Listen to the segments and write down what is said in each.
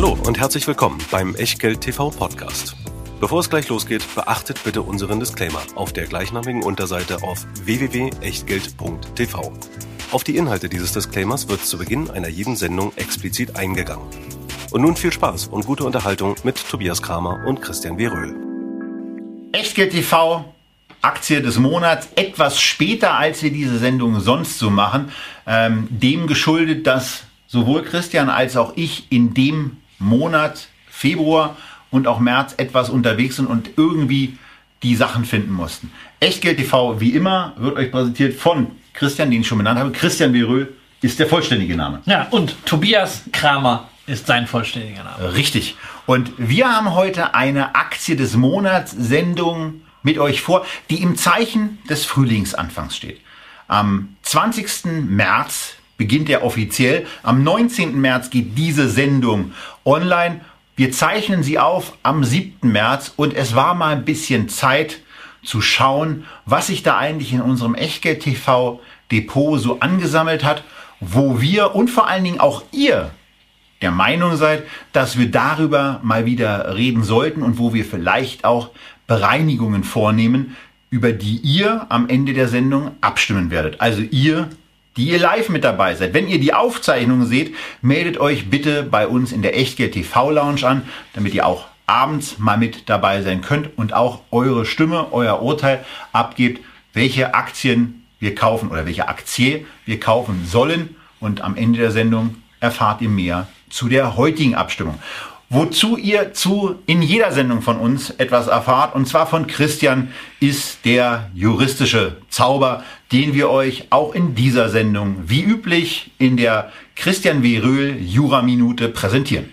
Hallo und herzlich willkommen beim Echtgeld TV Podcast. Bevor es gleich losgeht, beachtet bitte unseren Disclaimer auf der gleichnamigen Unterseite auf www.echtgeld.tv. Auf die Inhalte dieses Disclaimers wird zu Beginn einer jeden Sendung explizit eingegangen. Und nun viel Spaß und gute Unterhaltung mit Tobias Kramer und Christian W. Röhl. Echtgeld TV, Aktie des Monats, etwas später, als wir diese Sendung sonst so machen. Ähm, dem geschuldet, dass sowohl Christian als auch ich in dem Monat Februar und auch März etwas unterwegs sind und irgendwie die Sachen finden mussten. Echtgeld TV, wie immer, wird euch präsentiert von Christian, den ich schon benannt habe. Christian Verö ist der vollständige Name. Ja, und Tobias Kramer ist sein vollständiger Name. Richtig. Und wir haben heute eine Aktie des Monats Sendung mit euch vor, die im Zeichen des Frühlingsanfangs steht. Am 20. März beginnt er offiziell. Am 19. März geht diese Sendung online. Wir zeichnen sie auf am 7. März und es war mal ein bisschen Zeit zu schauen, was sich da eigentlich in unserem Echtgeld TV Depot so angesammelt hat, wo wir und vor allen Dingen auch ihr der Meinung seid, dass wir darüber mal wieder reden sollten und wo wir vielleicht auch Bereinigungen vornehmen, über die ihr am Ende der Sendung abstimmen werdet. Also ihr, die ihr live mit dabei seid. Wenn ihr die Aufzeichnung seht, meldet euch bitte bei uns in der Echtgeld TV Lounge an, damit ihr auch abends mal mit dabei sein könnt und auch eure Stimme, euer Urteil abgebt, welche Aktien wir kaufen oder welche Aktie wir kaufen sollen. Und am Ende der Sendung erfahrt ihr mehr zu der heutigen Abstimmung. Wozu ihr zu in jeder Sendung von uns etwas erfahrt, und zwar von Christian, ist der juristische Zauber, den wir euch auch in dieser Sendung wie üblich in der Christian W. Röhl Jura-Minute präsentieren.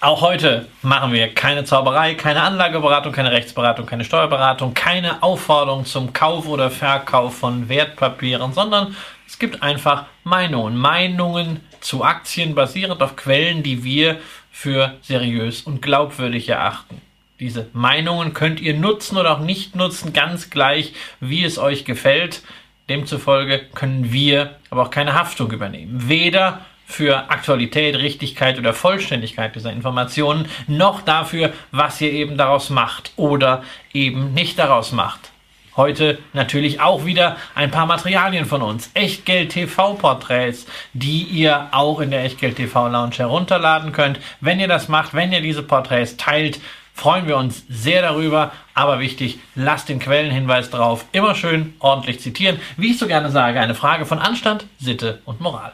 Auch heute machen wir keine Zauberei, keine Anlageberatung, keine Rechtsberatung, keine Steuerberatung, keine Aufforderung zum Kauf oder Verkauf von Wertpapieren, sondern es gibt einfach Meinungen. Meinungen zu Aktien basierend auf Quellen, die wir für seriös und glaubwürdig erachten. Diese Meinungen könnt ihr nutzen oder auch nicht nutzen, ganz gleich, wie es euch gefällt. Demzufolge können wir aber auch keine Haftung übernehmen. Weder für Aktualität, Richtigkeit oder Vollständigkeit dieser Informationen, noch dafür, was ihr eben daraus macht oder eben nicht daraus macht. Heute natürlich auch wieder ein paar Materialien von uns. Echtgeld TV Porträts, die ihr auch in der Echtgeld TV Lounge herunterladen könnt. Wenn ihr das macht, wenn ihr diese Porträts teilt, freuen wir uns sehr darüber. Aber wichtig, lasst den Quellenhinweis drauf. Immer schön ordentlich zitieren. Wie ich so gerne sage, eine Frage von Anstand, Sitte und Moral.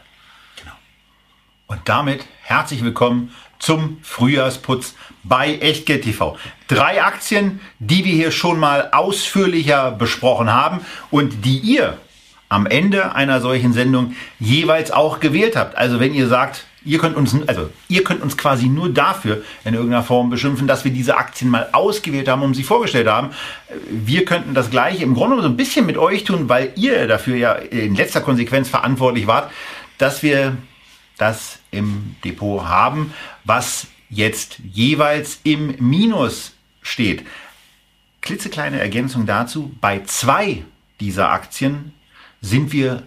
Genau. Und damit herzlich willkommen zum Frühjahrsputz bei Echtgeld TV. Drei Aktien, die wir hier schon mal ausführlicher besprochen haben und die ihr am Ende einer solchen Sendung jeweils auch gewählt habt. Also wenn ihr sagt, ihr könnt uns, also ihr könnt uns quasi nur dafür in irgendeiner Form beschimpfen, dass wir diese Aktien mal ausgewählt haben und sie vorgestellt haben. Wir könnten das gleiche im Grunde so ein bisschen mit euch tun, weil ihr dafür ja in letzter Konsequenz verantwortlich wart, dass wir das im Depot haben, was jetzt jeweils im Minus steht. Klitzekleine Ergänzung dazu. Bei zwei dieser Aktien sind wir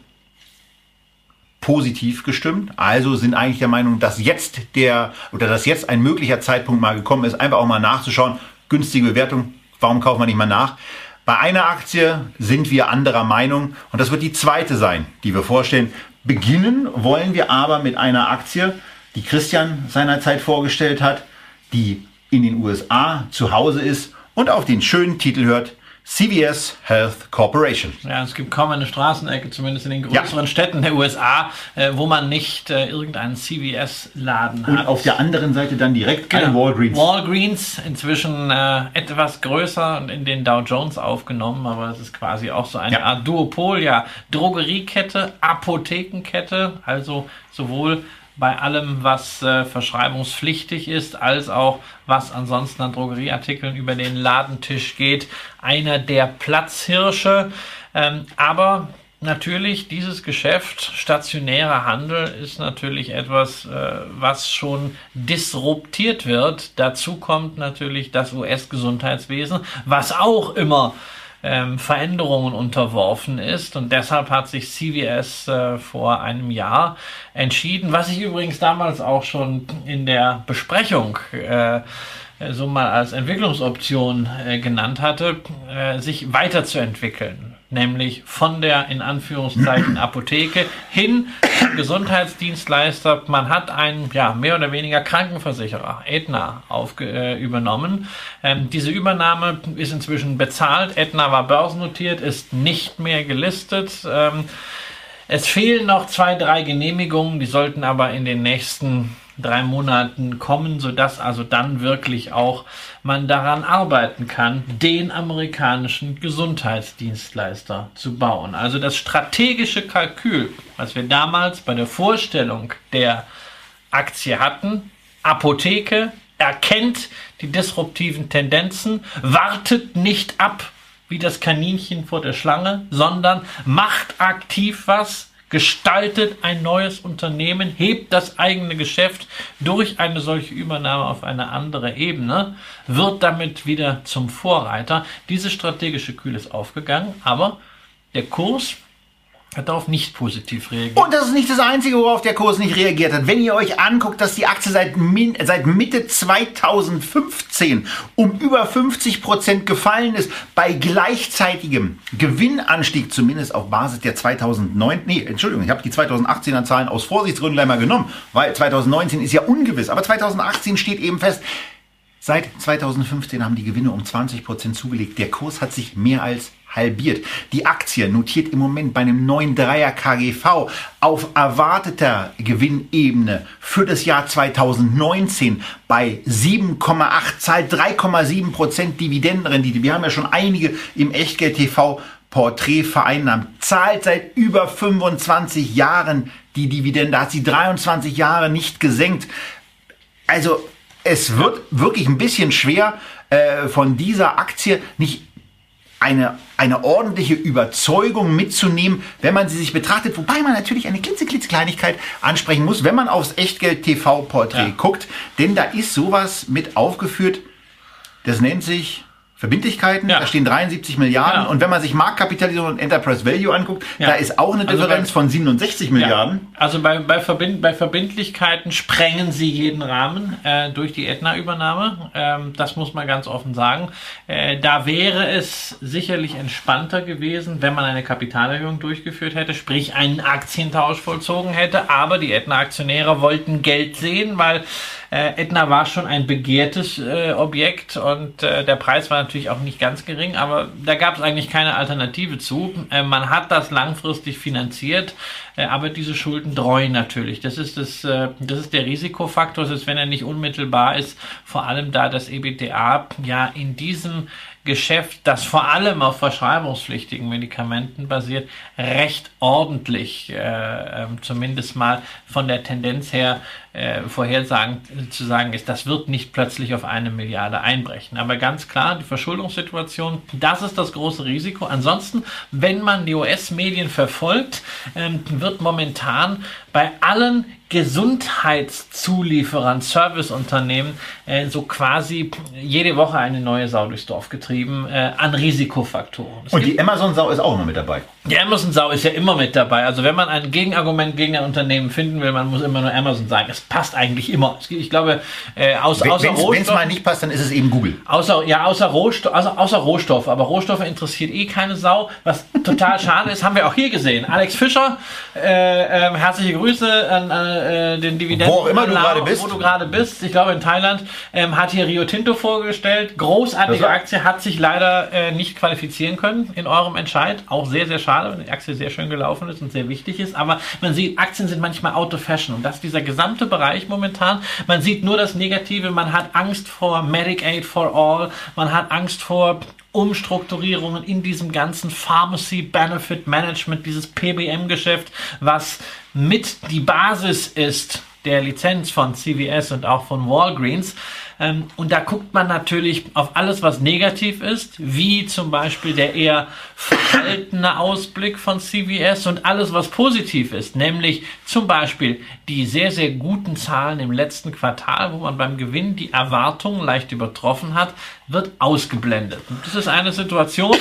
positiv gestimmt. Also sind eigentlich der Meinung, dass jetzt der oder dass jetzt ein möglicher Zeitpunkt mal gekommen ist, einfach auch mal nachzuschauen. Günstige Bewertung. Warum kauft man nicht mal nach? Bei einer Aktie sind wir anderer Meinung und das wird die zweite sein, die wir vorstellen. Beginnen wollen wir aber mit einer Aktie, die Christian seinerzeit vorgestellt hat, die in den USA zu Hause ist und auf den schönen Titel hört CVS Health Corporation. Ja, es gibt kaum eine Straßenecke, zumindest in den größeren ja. Städten der USA, äh, wo man nicht äh, irgendeinen CVS-Laden hat. Und auf der anderen Seite dann direkt genau. ein Walgreens. Walgreens, inzwischen äh, etwas größer und in den Dow Jones aufgenommen, aber es ist quasi auch so eine ja. Art Duopol, ja. Drogeriekette, Apothekenkette, also sowohl bei allem, was äh, verschreibungspflichtig ist, als auch was ansonsten an Drogerieartikeln über den Ladentisch geht. Einer der Platzhirsche. Ähm, aber natürlich, dieses Geschäft, stationärer Handel, ist natürlich etwas, äh, was schon disruptiert wird. Dazu kommt natürlich das US-Gesundheitswesen, was auch immer ähm, Veränderungen unterworfen ist. Und deshalb hat sich CVS äh, vor einem Jahr entschieden, was ich übrigens damals auch schon in der Besprechung äh, so mal als Entwicklungsoption äh, genannt hatte, äh, sich weiterzuentwickeln nämlich von der in Anführungszeichen Apotheke hin zum Gesundheitsdienstleister. Man hat einen ja, mehr oder weniger Krankenversicherer, Aetna, aufge, äh, übernommen. Ähm, diese Übernahme ist inzwischen bezahlt. Aetna war börsennotiert, ist nicht mehr gelistet. Ähm, es fehlen noch zwei, drei Genehmigungen, die sollten aber in den nächsten drei Monaten kommen, sodass also dann wirklich auch man daran arbeiten kann, den amerikanischen Gesundheitsdienstleister zu bauen. Also das strategische Kalkül, was wir damals bei der Vorstellung der Aktie hatten, Apotheke erkennt die disruptiven Tendenzen, wartet nicht ab wie das Kaninchen vor der Schlange, sondern macht aktiv was, gestaltet ein neues Unternehmen, hebt das eigene Geschäft durch eine solche Übernahme auf eine andere Ebene, wird damit wieder zum Vorreiter. Diese strategische Kühl ist aufgegangen, aber der Kurs hat darauf nicht positiv reagiert. Und das ist nicht das Einzige, worauf der Kurs nicht reagiert hat. Wenn ihr euch anguckt, dass die Aktie seit, seit Mitte 2015 um über 50 Prozent gefallen ist, bei gleichzeitigem Gewinnanstieg, zumindest auf Basis der 2009, nee, Entschuldigung, ich habe die 2018er Zahlen aus Vorsichtsgründen gleich mal genommen, weil 2019 ist ja ungewiss, aber 2018 steht eben fest, Seit 2015 haben die Gewinne um 20 Prozent zugelegt. Der Kurs hat sich mehr als halbiert. Die Aktie notiert im Moment bei einem neuen Dreier KGV auf erwarteter Gewinnebene für das Jahr 2019 bei 7,8, zahlt 3,7 Prozent Dividendenrendite. Wir haben ja schon einige im Echtgeld TV Porträt vereinnahmt, zahlt seit über 25 Jahren die Dividende, hat sie 23 Jahre nicht gesenkt. Also es wird wirklich ein bisschen schwer, äh, von dieser Aktie nicht eine, eine ordentliche Überzeugung mitzunehmen, wenn man sie sich betrachtet, wobei man natürlich eine klitzeklitzkleinigkeit ansprechen muss, wenn man aufs Echtgeld-TV-Porträt ja. guckt, denn da ist sowas mit aufgeführt, das nennt sich Verbindlichkeiten, ja. da stehen 73 Milliarden. Ja. Und wenn man sich Marktkapitalisierung und Enterprise Value anguckt, ja. da ist auch eine also Differenz bei, von 67 Milliarden. Also bei, bei, Verbind, bei, Verbindlichkeiten sprengen sie jeden Rahmen äh, durch die Aetna-Übernahme. Ähm, das muss man ganz offen sagen. Äh, da wäre es sicherlich entspannter gewesen, wenn man eine Kapitalerhöhung durchgeführt hätte, sprich einen Aktientausch vollzogen hätte. Aber die Aetna-Aktionäre wollten Geld sehen, weil äh, Aetna war schon ein begehrtes äh, Objekt und äh, der Preis war natürlich auch nicht ganz gering, aber da gab es eigentlich keine Alternative zu. Äh, man hat das langfristig finanziert, äh, aber diese Schulden dreuen natürlich. Das ist, das, äh, das ist der Risikofaktor, ist, wenn er nicht unmittelbar ist, vor allem da das EBTA ja in diesem Geschäft, das vor allem auf verschreibungspflichtigen Medikamenten basiert, recht ordentlich, äh, äh, zumindest mal von der Tendenz her äh, vorhersagen zu sagen ist, das wird nicht plötzlich auf eine Milliarde einbrechen. Aber ganz klar, die Verschuldungssituation, das ist das große Risiko. Ansonsten, wenn man die US-Medien verfolgt, ähm, wird momentan bei allen Gesundheitszulieferern, Serviceunternehmen äh, so quasi jede Woche eine neue Sau durchs Dorf getrieben äh, an Risikofaktoren. Es Und die Amazon-Sau ist auch immer mit dabei. Die Amazon-Sau ist ja immer mit dabei. Also wenn man ein Gegenargument gegen ein Unternehmen finden will, man muss immer nur Amazon sagen. Es passt eigentlich immer. Ich glaube, äh, außer, außer Rohstoff... Wenn es mal nicht passt, dann ist es eben Google. Außer, ja, außer, Rohstoff, außer, außer Rohstoffe. Aber Rohstoffe interessiert eh keine Sau. Was total schade ist, haben wir auch hier gesehen. Alex Fischer, äh, äh, herzliche Grüße an äh, den Dividenden. Wo auch immer du gerade bist. Wo du gerade bist. Ich glaube in Thailand. Ähm, hat hier Rio Tinto vorgestellt. Großartige Aktie. Hat sich leider äh, nicht qualifizieren können in eurem Entscheid. Auch sehr, sehr schade, wenn die Aktie sehr schön gelaufen ist und sehr wichtig ist. Aber man sieht, Aktien sind manchmal out of fashion. Und das ist dieser gesamte Bereich momentan. Man sieht nur das Negative. Man hat Angst vor Medicaid for All. Man hat Angst vor Umstrukturierungen in diesem ganzen Pharmacy Benefit Management, dieses PBM-Geschäft, was mit die Basis ist der Lizenz von CVS und auch von Walgreens. Ähm, und da guckt man natürlich auf alles, was negativ ist, wie zum Beispiel der eher verhaltene Ausblick von CVS und alles, was positiv ist, nämlich zum Beispiel die sehr, sehr guten Zahlen im letzten Quartal, wo man beim Gewinn die Erwartungen leicht übertroffen hat, wird ausgeblendet. Und das ist eine Situation,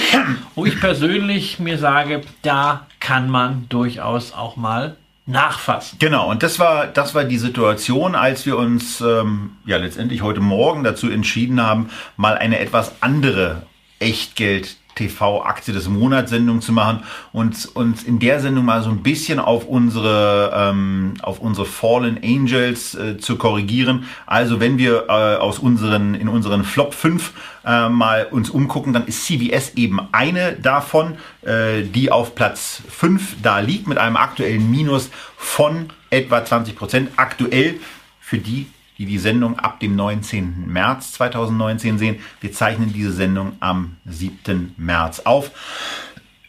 wo ich persönlich mir sage, da kann man durchaus auch mal nachfassen. Genau, und das war, das war die Situation, als wir uns ähm, ja letztendlich heute Morgen dazu entschieden haben, mal eine etwas andere Echtgeld TV-Aktie des Monats Sendung zu machen und uns in der Sendung mal so ein bisschen auf unsere, ähm, auf unsere Fallen Angels äh, zu korrigieren. Also wenn wir äh, aus unseren, in unseren Flop 5 äh, mal uns umgucken, dann ist CVS eben eine davon, äh, die auf Platz 5 da liegt mit einem aktuellen Minus von etwa 20 Prozent. Aktuell für die die die Sendung ab dem 19. März 2019 sehen. Wir zeichnen diese Sendung am 7. März auf.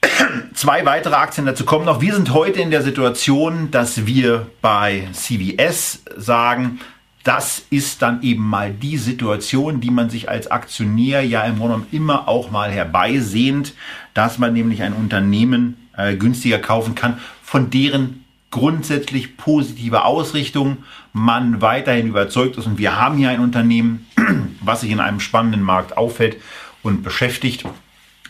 Zwei weitere Aktien dazu kommen noch. Wir sind heute in der Situation, dass wir bei CVS sagen, das ist dann eben mal die Situation, die man sich als Aktionär ja im Grunde immer auch mal herbeisehnt, dass man nämlich ein Unternehmen äh, günstiger kaufen kann, von deren grundsätzlich positive Ausrichtung, man weiterhin überzeugt ist und wir haben hier ein Unternehmen, was sich in einem spannenden Markt auffällt und beschäftigt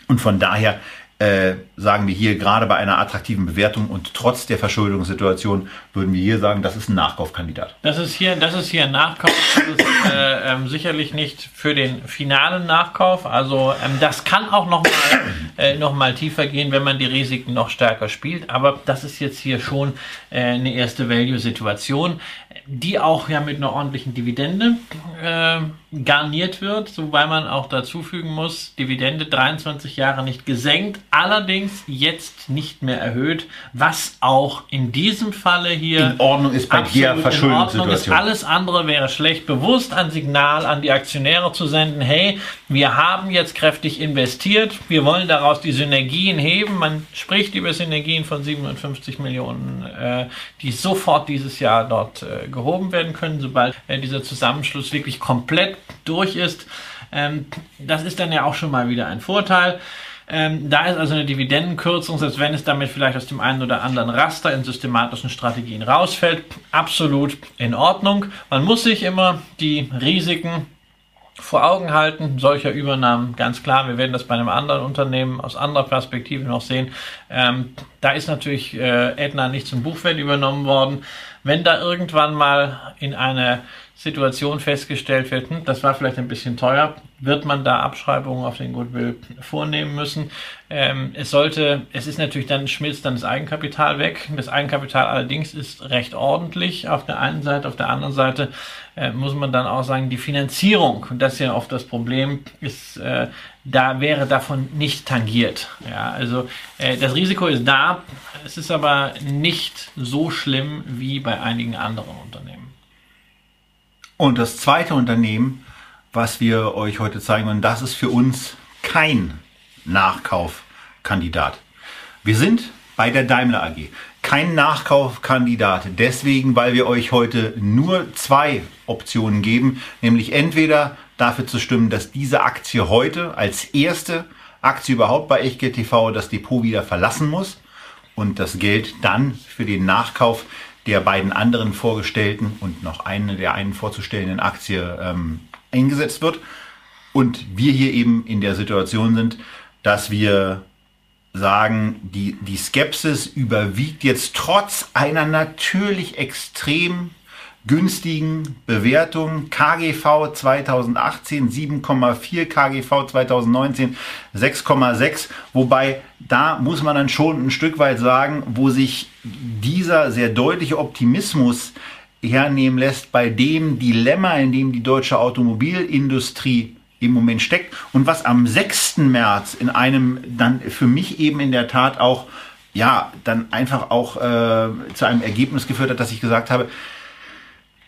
und von daher äh, sagen wir hier gerade bei einer attraktiven Bewertung und trotz der Verschuldungssituation würden wir hier sagen, das ist ein Nachkaufkandidat. Das ist hier, das ist hier ein Nachkauf. Das ist äh, ähm, sicherlich nicht für den finalen Nachkauf. Also ähm, das kann auch noch mal, äh, noch mal tiefer gehen, wenn man die Risiken noch stärker spielt. Aber das ist jetzt hier schon äh, eine erste Value-Situation die auch ja mit einer ordentlichen Dividende äh, garniert wird, wobei man auch dazu fügen muss, Dividende 23 Jahre nicht gesenkt, allerdings jetzt nicht mehr erhöht, was auch in diesem Falle hier in Ordnung ist bei der Verschuldungssituation. Alles andere wäre schlecht, bewusst ein Signal an die Aktionäre zu senden, hey, wir haben jetzt kräftig investiert, wir wollen daraus die Synergien heben, man spricht über Synergien von 57 Millionen, äh, die sofort dieses Jahr dort äh, gehoben werden können, sobald äh, dieser Zusammenschluss wirklich komplett durch ist. Ähm, das ist dann ja auch schon mal wieder ein Vorteil. Ähm, da ist also eine Dividendenkürzung, selbst wenn es damit vielleicht aus dem einen oder anderen Raster in systematischen Strategien rausfällt, absolut in Ordnung. Man muss sich immer die Risiken vor Augen halten, solcher Übernahmen, ganz klar, wir werden das bei einem anderen Unternehmen aus anderer Perspektive noch sehen. Ähm, da ist natürlich äh, Edna nicht zum Buchwert übernommen worden. Wenn da irgendwann mal in eine Situation festgestellt wird, hm, das war vielleicht ein bisschen teuer, wird man da Abschreibungen auf den Goodwill vornehmen müssen. Ähm, es sollte, es ist natürlich dann, schmilzt dann das Eigenkapital weg. Das Eigenkapital allerdings ist recht ordentlich auf der einen Seite, auf der anderen Seite äh, muss man dann auch sagen, die Finanzierung, und das ist ja oft das Problem, ist, äh, da wäre davon nicht tangiert. Ja, also äh, das Risiko ist da, es ist aber nicht so schlimm wie bei einigen anderen Unternehmen. Und das zweite Unternehmen, was wir euch heute zeigen wollen, das ist für uns kein Nachkaufkandidat. Wir sind bei der Daimler AG kein Nachkaufkandidat. Deswegen, weil wir euch heute nur zwei Optionen geben, nämlich entweder dafür zu stimmen, dass diese Aktie heute als erste Aktie überhaupt bei Echtgeld TV das Depot wieder verlassen muss und das Geld dann für den Nachkauf der beiden anderen vorgestellten und noch eine der einen vorzustellenden Aktie ähm, eingesetzt wird. Und wir hier eben in der Situation sind, dass wir sagen, die, die Skepsis überwiegt jetzt trotz einer natürlich extrem günstigen Bewertung. KGV 2018 7,4, KGV 2019 6,6. Wobei da muss man dann schon ein Stück weit sagen, wo sich dieser sehr deutliche Optimismus hernehmen lässt bei dem Dilemma, in dem die deutsche Automobilindustrie im Moment steckt und was am 6. März in einem dann für mich eben in der Tat auch ja, dann einfach auch äh, zu einem Ergebnis geführt hat, dass ich gesagt habe,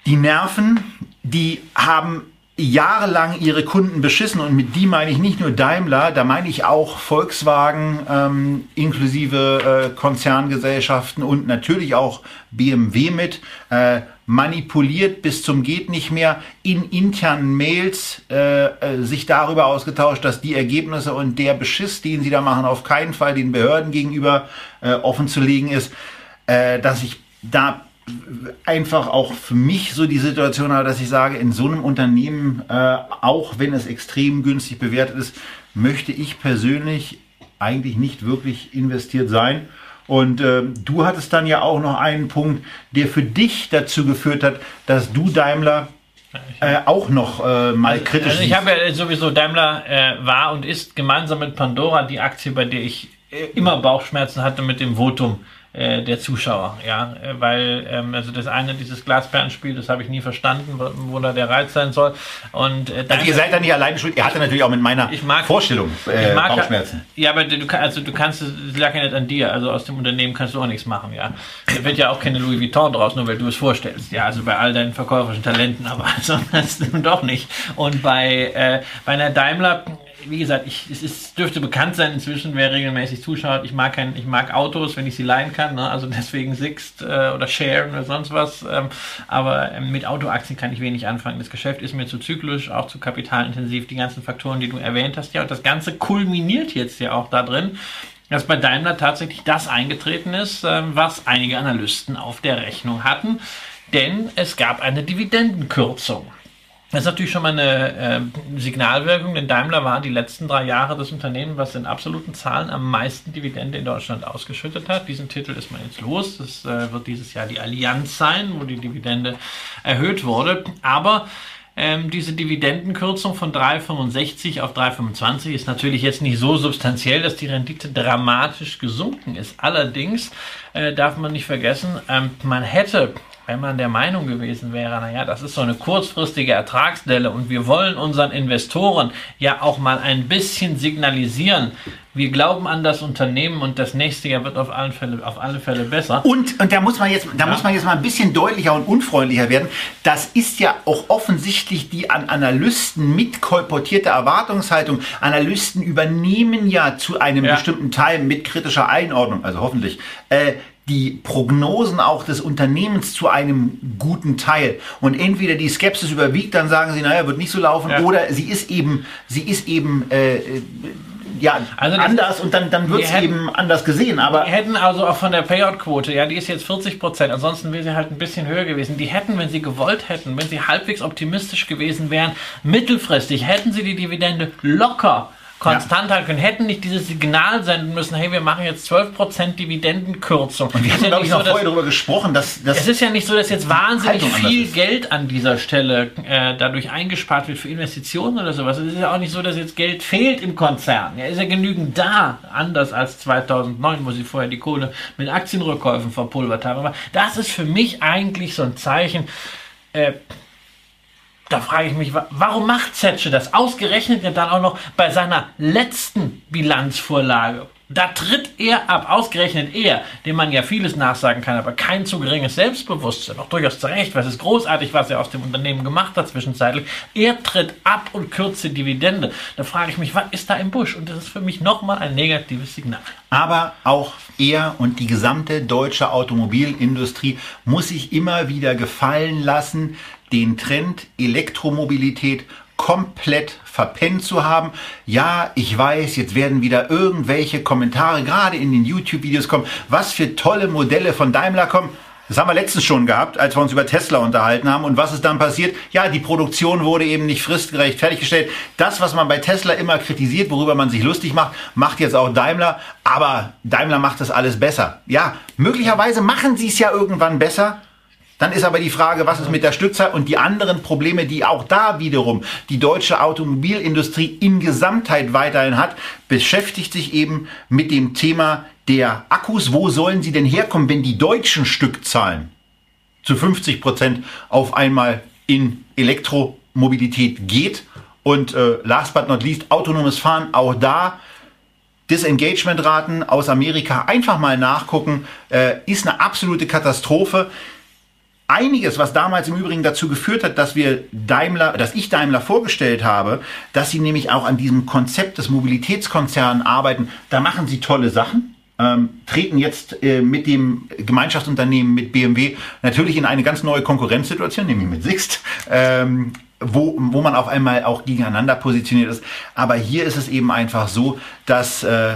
die Nerven, die haben jahrelang ihre Kunden beschissen und mit die meine ich nicht nur Daimler, da meine ich auch Volkswagen ähm, inklusive äh, Konzerngesellschaften und natürlich auch BMW mit. Äh, manipuliert bis zum geht nicht mehr, in internen Mails äh, äh, sich darüber ausgetauscht, dass die Ergebnisse und der Beschiss, den sie da machen, auf keinen Fall den Behörden gegenüber äh, offen zu legen ist, äh, dass ich da einfach auch für mich so die Situation habe, dass ich sage, in so einem Unternehmen, äh, auch wenn es extrem günstig bewertet ist, möchte ich persönlich eigentlich nicht wirklich investiert sein. Und äh, du hattest dann ja auch noch einen Punkt, der für dich dazu geführt hat, dass du Daimler äh, auch noch äh, mal also, kritisch Also ich habe ja sowieso Daimler äh, war und ist gemeinsam mit Pandora die Aktie, bei der ich äh, immer Bauchschmerzen hatte mit dem Votum äh, der Zuschauer, ja, äh, weil ähm, also das eine, dieses Glasperlenspiel, das habe ich nie verstanden, wo, wo da der Reiz sein soll. Und äh, also ihr seid da nicht alleine schuld. Ihr hattet natürlich auch mit meiner mag, Vorstellung äh, mag, Bauchschmerzen. Ja, aber du, also du kannst, es lag ja nicht an dir. Also aus dem Unternehmen kannst du auch nichts machen, ja. Da wird ja auch keine Louis Vuitton draus, nur weil du es vorstellst. Ja, also bei all deinen verkäuferischen Talenten, aber sonst doch nicht. Und bei äh, bei einer Daimler wie gesagt, ich, es ist, dürfte bekannt sein inzwischen, wer regelmäßig zuschaut. Ich mag, kein, ich mag Autos, wenn ich sie leihen kann. Ne? Also deswegen Sixt äh, oder Share oder sonst was. Ähm, aber ähm, mit Autoaktien kann ich wenig anfangen. Das Geschäft ist mir zu zyklisch, auch zu kapitalintensiv. Die ganzen Faktoren, die du erwähnt hast. Ja, und das Ganze kulminiert jetzt ja auch da drin dass bei Daimler tatsächlich das eingetreten ist, ähm, was einige Analysten auf der Rechnung hatten. Denn es gab eine Dividendenkürzung. Das ist natürlich schon mal eine äh, Signalwirkung, denn Daimler war die letzten drei Jahre das Unternehmen, was in absoluten Zahlen am meisten Dividende in Deutschland ausgeschüttet hat. Diesen Titel ist man jetzt los. Das äh, wird dieses Jahr die Allianz sein, wo die Dividende erhöht wurde. Aber ähm, diese Dividendenkürzung von 3,65 auf 3,25 ist natürlich jetzt nicht so substanziell, dass die Rendite dramatisch gesunken ist. Allerdings äh, darf man nicht vergessen, ähm, man hätte wenn man der Meinung gewesen wäre, naja, das ist so eine kurzfristige Ertragsdelle und wir wollen unseren Investoren ja auch mal ein bisschen signalisieren, wir glauben an das Unternehmen und das nächste Jahr wird auf alle Fälle, auf alle Fälle besser. Und, und da muss man jetzt, da ja. muss man jetzt mal ein bisschen deutlicher und unfreundlicher werden. Das ist ja auch offensichtlich die an Analysten mit kolportierte Erwartungshaltung. Analysten übernehmen ja zu einem ja. bestimmten Teil mit kritischer Einordnung, also hoffentlich, äh, die Prognosen auch des Unternehmens zu einem guten Teil. Und entweder die Skepsis überwiegt, dann sagen sie, naja, wird nicht so laufen, ja. oder sie ist eben, sie ist eben äh, ja, also anders und dann, dann wird es eben anders gesehen. Aber die hätten also auch von der Payout-Quote, ja, die ist jetzt 40 Prozent, ansonsten wäre sie halt ein bisschen höher gewesen. Die hätten, wenn sie gewollt hätten, wenn sie halbwegs optimistisch gewesen wären, mittelfristig hätten sie die Dividende locker konstant ja. halten können, hätten nicht dieses Signal senden müssen, hey, wir machen jetzt 12% Dividendenkürzung. Und wir haben, ja glaube ich, noch so, vorher darüber gesprochen, dass, dass Es ist ja nicht so, dass jetzt wahnsinnig viel Geld an dieser Stelle äh, dadurch eingespart wird für Investitionen oder sowas. Es ist ja auch nicht so, dass jetzt Geld fehlt im Konzern. Ja, ist ja genügend da, anders als 2009, wo sie vorher die Kohle mit Aktienrückkäufen verpulvert haben. Aber das ist für mich eigentlich so ein Zeichen, äh, da frage ich mich, warum macht Zetsche das? Ausgerechnet ja dann auch noch bei seiner letzten Bilanzvorlage. Da tritt er ab, ausgerechnet er, dem man ja vieles nachsagen kann, aber kein zu geringes Selbstbewusstsein, auch durchaus zu Recht, was ist großartig, was er aus dem Unternehmen gemacht hat zwischenzeitlich. Er tritt ab und kürzt die Dividende. Da frage ich mich, was ist da im Busch? Und das ist für mich nochmal ein negatives Signal. Aber auch er und die gesamte deutsche Automobilindustrie muss sich immer wieder gefallen lassen, den Trend Elektromobilität komplett verpennt zu haben. Ja, ich weiß, jetzt werden wieder irgendwelche Kommentare gerade in den YouTube-Videos kommen, was für tolle Modelle von Daimler kommen. Das haben wir letztens schon gehabt, als wir uns über Tesla unterhalten haben. Und was ist dann passiert? Ja, die Produktion wurde eben nicht fristgerecht fertiggestellt. Das, was man bei Tesla immer kritisiert, worüber man sich lustig macht, macht jetzt auch Daimler. Aber Daimler macht das alles besser. Ja, möglicherweise machen sie es ja irgendwann besser. Dann ist aber die Frage, was ist mit der Stückzahl und die anderen Probleme, die auch da wiederum die deutsche Automobilindustrie in Gesamtheit weiterhin hat, beschäftigt sich eben mit dem Thema der Akkus. Wo sollen sie denn herkommen, wenn die deutschen Stückzahlen zu 50 Prozent auf einmal in Elektromobilität geht? Und äh, last but not least, autonomes Fahren, auch da Disengagement-Raten aus Amerika einfach mal nachgucken, äh, ist eine absolute Katastrophe einiges, was damals im Übrigen dazu geführt hat, dass wir Daimler, dass ich Daimler vorgestellt habe, dass sie nämlich auch an diesem Konzept des Mobilitätskonzerns arbeiten. Da machen sie tolle Sachen. ähm, treten jetzt äh, mit dem Gemeinschaftsunternehmen mit BMW natürlich in eine ganz neue Konkurrenzsituation, nämlich mit Sixt. Ähm, wo, wo man auf einmal auch gegeneinander positioniert ist. Aber hier ist es eben einfach so, dass, äh,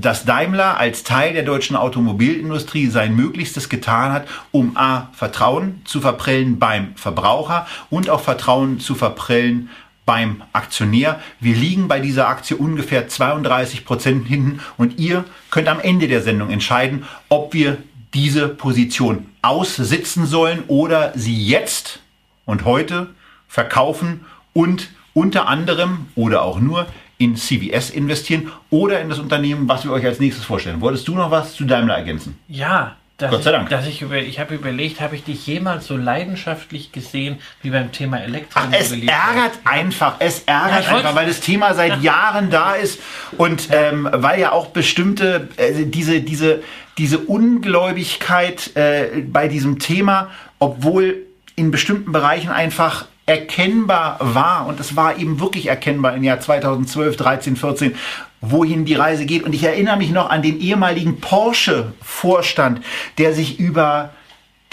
dass Daimler als Teil der deutschen Automobilindustrie sein Möglichstes getan hat, um A, Vertrauen zu verprellen beim Verbraucher und auch Vertrauen zu verprellen beim Aktionär. Wir liegen bei dieser Aktie ungefähr 32 Prozent hinten und ihr könnt am Ende der Sendung entscheiden, ob wir diese Position aussitzen sollen oder sie jetzt und heute verkaufen und unter anderem oder auch nur in CVS investieren oder in das Unternehmen, was wir euch als nächstes vorstellen. Wolltest du noch was zu Daimler ergänzen? Ja, dass Gott sei Dank. Ich, dass ich, über, ich habe überlegt, habe ich dich jemals so leidenschaftlich gesehen wie beim Thema Elektromobilität? es ärgert einfach, es ärgert Ja, einfach, weil das Thema seit Jahren da ist und ähm, weil ja auch bestimmte, äh, diese, diese, diese Ungläubigkeit äh, bei diesem Thema, obwohl in bestimmten Bereichen einfach erkennbar war und es war eben wirklich erkennbar im Jahr 2012, 13, 14, wohin die Reise geht. Und ich erinnere mich noch an den ehemaligen Porsche-Vorstand, der sich über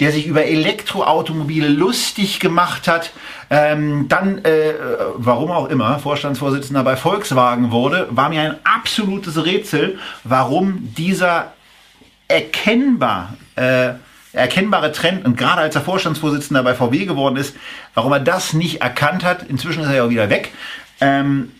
der sich über Elektroautomobile lustig gemacht hat, ähm, dann, äh, warum auch immer, Vorstandsvorsitzender bei Volkswagen wurde, war mir ein absolutes Rätsel, warum dieser erkennbar, äh, erkennbare Trend und gerade als er Vorstandsvorsitzender bei VW geworden ist, warum er das nicht erkannt hat. Inzwischen ist er ja auch wieder weg. Ähm,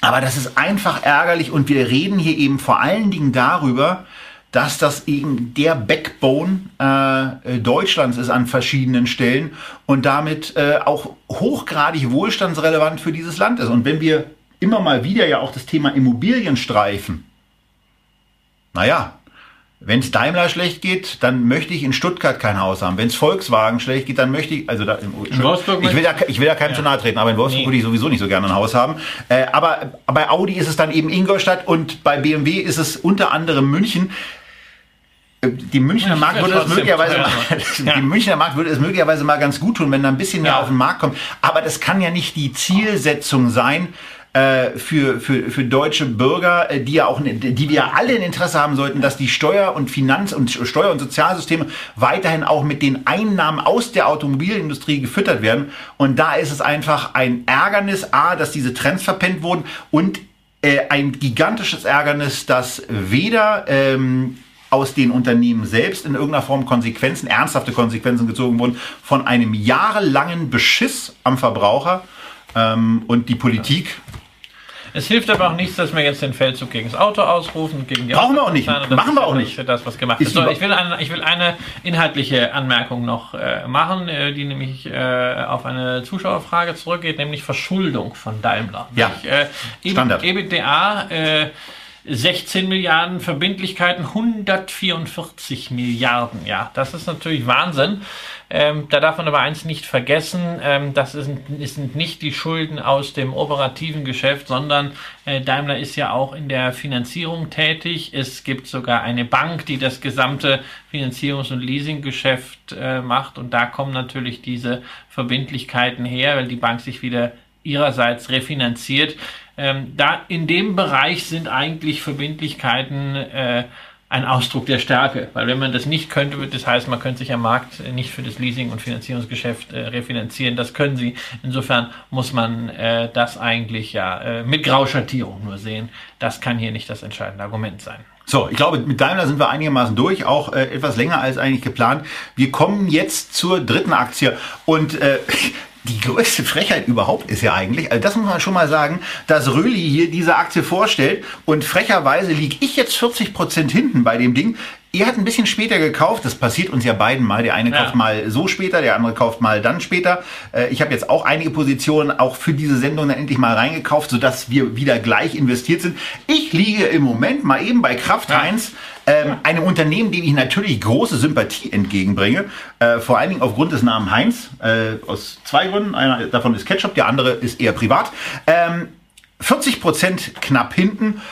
aber das ist einfach ärgerlich und wir reden hier eben vor allen Dingen darüber, dass das eben der Backbone äh, Deutschlands ist an verschiedenen Stellen und damit äh, auch hochgradig wohlstandsrelevant für dieses Land ist. Und wenn wir immer mal wieder ja auch das Thema Immobilien streifen, naja, wenn es Daimler schlecht geht, dann möchte ich in Stuttgart kein Haus haben. Wenn es Volkswagen schlecht geht, dann möchte ich, also da, in Wolfsburg ich will ja, ich will ja keinem Ja. zu nahe treten, aber in Wolfsburg Nee. würde ich sowieso nicht so gerne ein Haus haben. Äh, aber bei Audi ist es dann eben Ingolstadt und bei BMW ist es unter anderem München. Äh, Die Münchner Markt würde es möglicherweise mal. Ja. die Münchner Markt würde es möglicherweise mal ganz gut tun, wenn da ein bisschen mehr Ja. auf den Markt kommt. Aber das kann ja nicht die Zielsetzung sein, äh, für, für, für deutsche Bürger, äh, die ja auch, die wir alle ein Interesse haben sollten, dass die Steuer- und Finanz- und Steuer- und Sozialsysteme weiterhin auch mit den Einnahmen aus der Automobilindustrie gefüttert werden. Und da ist es einfach ein Ärgernis, A, dass diese Trends verpennt wurden und äh, ein gigantisches Ärgernis, dass weder ähm, aus den Unternehmen selbst in irgendeiner Form Konsequenzen, ernsthafte Konsequenzen gezogen wurden von einem jahrelangen Beschiss am Verbraucher ähm, und die Politik Es hilft aber auch nichts, dass wir jetzt den Feldzug gegen das Auto ausrufen, gegen die Brauchen wir auch nicht. Machen wir auch nicht. Für das, was gemacht Ist wird. So, ich, will eine, ich will eine inhaltliche Anmerkung noch äh, machen, äh, die nämlich äh, auf eine Zuschauerfrage zurückgeht, nämlich Verschuldung von Daimler. Ja. Ich, äh, Standard. EBITDA, äh, 16 Milliarden Verbindlichkeiten, 144 Milliarden. Ja, das ist natürlich Wahnsinn. Ähm, da darf man aber eins nicht vergessen, ähm, das ist, sind nicht die Schulden aus dem operativen Geschäft, sondern äh, Daimler ist ja auch in der Finanzierung tätig. Es gibt sogar eine Bank, die das gesamte Finanzierungs- und Leasinggeschäft äh, macht und da kommen natürlich diese Verbindlichkeiten her, weil die Bank sich wieder ihrerseits refinanziert. Ähm, da in dem Bereich sind eigentlich Verbindlichkeiten äh, ein Ausdruck der Stärke, weil wenn man das nicht könnte, das heißen, man könnte sich am Markt nicht für das Leasing- und Finanzierungsgeschäft äh, refinanzieren. Das können sie. Insofern muss man äh, das eigentlich ja äh, mit Grauschattierung nur sehen. Das kann hier nicht das entscheidende Argument sein. So, ich glaube, mit Daimler sind wir einigermaßen durch, auch äh, etwas länger als eigentlich geplant. Wir kommen jetzt zur dritten Aktie und äh, die größte Frechheit überhaupt ist ja eigentlich, also das muss man schon mal sagen, dass Röli hier diese Aktie vorstellt und frecherweise liege ich jetzt 40 Prozent hinten bei dem Ding. Er hat ein bisschen später gekauft, das passiert uns ja beiden mal. Der eine Ja. kauft mal so später, der andere kauft mal dann später. Äh, Ich habe jetzt auch einige Positionen auch für diese Sendung dann endlich mal reingekauft, sodass wir wieder gleich investiert sind. Ich liege im Moment mal eben bei Kraft Heinz, ähm, einem Unternehmen, dem ich natürlich große Sympathie entgegenbringe. Äh, vor allen Dingen aufgrund des Namens Heinz. Äh, aus zwei Gründen. Einer davon ist Ketchup, der andere ist eher privat. Ähm, 40 Prozent knapp hinten.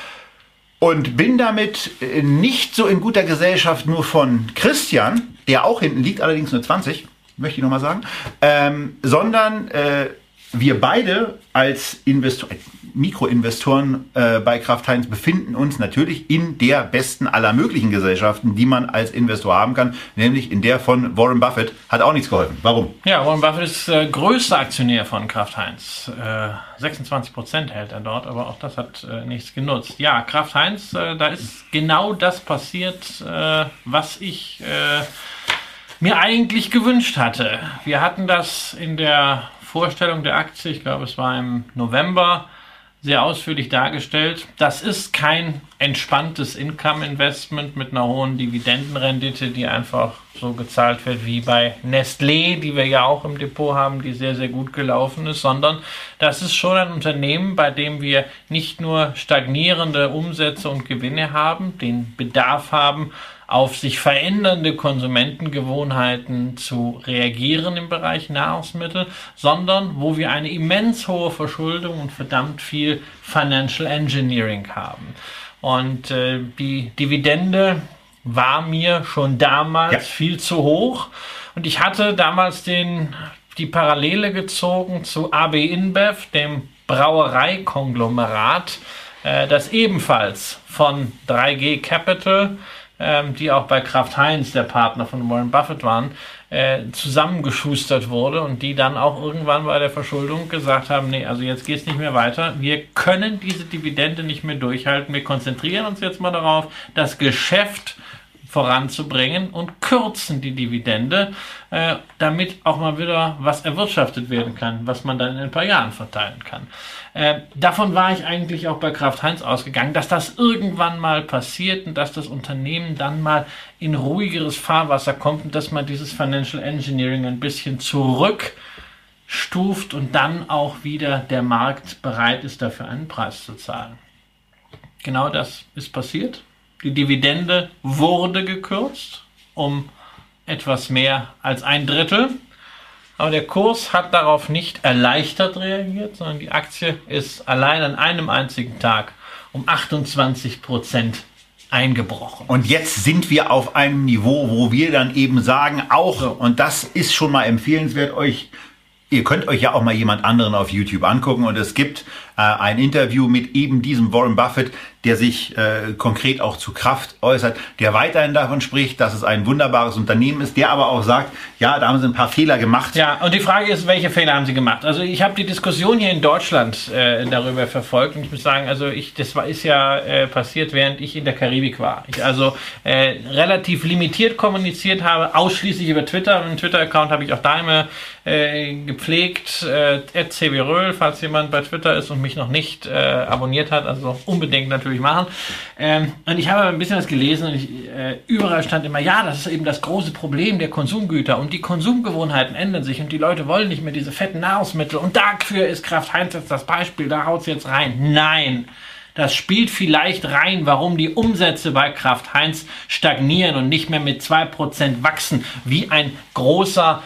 Und bin damit äh, nicht so in guter Gesellschaft nur von Christian, der auch hinten liegt, allerdings nur 20, möchte ich nochmal sagen, ähm, sondern äh, wir beide als Investoren, Mikroinvestoren äh, bei Kraft Heinz befinden uns natürlich in der besten aller möglichen Gesellschaften, die man als Investor haben kann, nämlich in der von Warren Buffett. Hat auch nichts geholfen. Warum? Ja, Warren Buffett ist äh, größter Aktionär von Kraft Heinz. Äh, 26 Prozent hält er dort, aber auch das hat äh, nichts genutzt. Ja, Kraft Heinz, äh, da ist genau das passiert, äh, was ich mir eigentlich gewünscht hatte. Wir hatten das in der Vorstellung der Aktie, ich glaube es war im November, sehr ausführlich dargestellt. Das ist kein entspanntes Income-Investment mit einer hohen Dividendenrendite, die einfach so gezahlt wird wie bei Nestlé, die wir ja auch im Depot haben, die sehr, sehr gut gelaufen ist, sondern das ist schon ein Unternehmen, bei dem wir nicht nur stagnierende Umsätze und Gewinne haben, den Bedarf haben, auf sich verändernde Konsumentengewohnheiten zu reagieren im Bereich Nahrungsmittel, sondern wo wir eine immens hohe Verschuldung und verdammt viel Financial Engineering haben. Und äh, die Dividende war mir schon damals ja. viel zu hoch. Und ich hatte damals den, die Parallele gezogen zu AB InBev, dem Brauereikonglomerat, äh, das ebenfalls von 3G Capital ähm, die auch bei Kraft Heinz, der Partner von Warren Buffett waren, äh, zusammengeschustert wurde und die dann auch irgendwann bei der Verschuldung gesagt haben, nee, also jetzt geht es nicht mehr weiter. Wir können diese Dividende nicht mehr durchhalten. Wir konzentrieren uns jetzt mal darauf, das Geschäft voranzubringen und kürzen die Dividende, äh, damit auch mal wieder was erwirtschaftet werden kann, was man dann in ein paar Jahren verteilen kann. Äh, davon war ich eigentlich auch bei Kraft Heinz ausgegangen, dass das irgendwann mal passiert und dass das Unternehmen dann mal in ruhigeres Fahrwasser kommt und dass man dieses Financial Engineering ein bisschen zurückstuft und dann auch wieder der Markt bereit ist, dafür einen Preis zu zahlen. Genau das ist passiert. Die Dividende wurde gekürzt um etwas mehr als ein Drittel. Aber der Kurs hat darauf nicht erleichtert reagiert, sondern die Aktie ist allein an einem einzigen Tag um 28 Prozent eingebrochen. Und jetzt sind wir auf einem Niveau, wo wir dann eben sagen, auch, und das ist schon mal empfehlenswert, euch Ihr könnt euch ja auch mal jemand anderen auf YouTube angucken und es gibt äh, ein Interview mit eben diesem Warren Buffett, der sich äh, konkret auch zu Kraft äußert, der weiterhin davon spricht, dass es ein wunderbares Unternehmen ist, der aber auch sagt, ja, da haben sie ein paar Fehler gemacht. Ja, und die Frage ist, welche Fehler haben sie gemacht? Also ich habe die Diskussion hier in Deutschland äh, darüber verfolgt und ich muss sagen, also ich, das war, ist ja äh, passiert, während ich in der Karibik war. Ich also äh, relativ limitiert kommuniziert habe, ausschließlich über Twitter. Einen Twitter-Account habe ich auch da immer äh, gepflegt, äh, @cbröll, falls jemand bei Twitter ist und mich noch nicht äh, abonniert hat, also unbedingt natürlich natürlich machen. Ähm, und ich habe ein bisschen was gelesen und ich, äh, überall stand immer, ja, das ist eben das große Problem der Konsumgüter und die Konsumgewohnheiten ändern sich und die Leute wollen nicht mehr diese fetten Nahrungsmittel und dafür ist Kraft Heinz jetzt das Beispiel, da haut es jetzt rein. Nein. Das spielt vielleicht rein, warum die Umsätze bei Kraft Heinz stagnieren und nicht mehr mit 2% wachsen, wie ein großer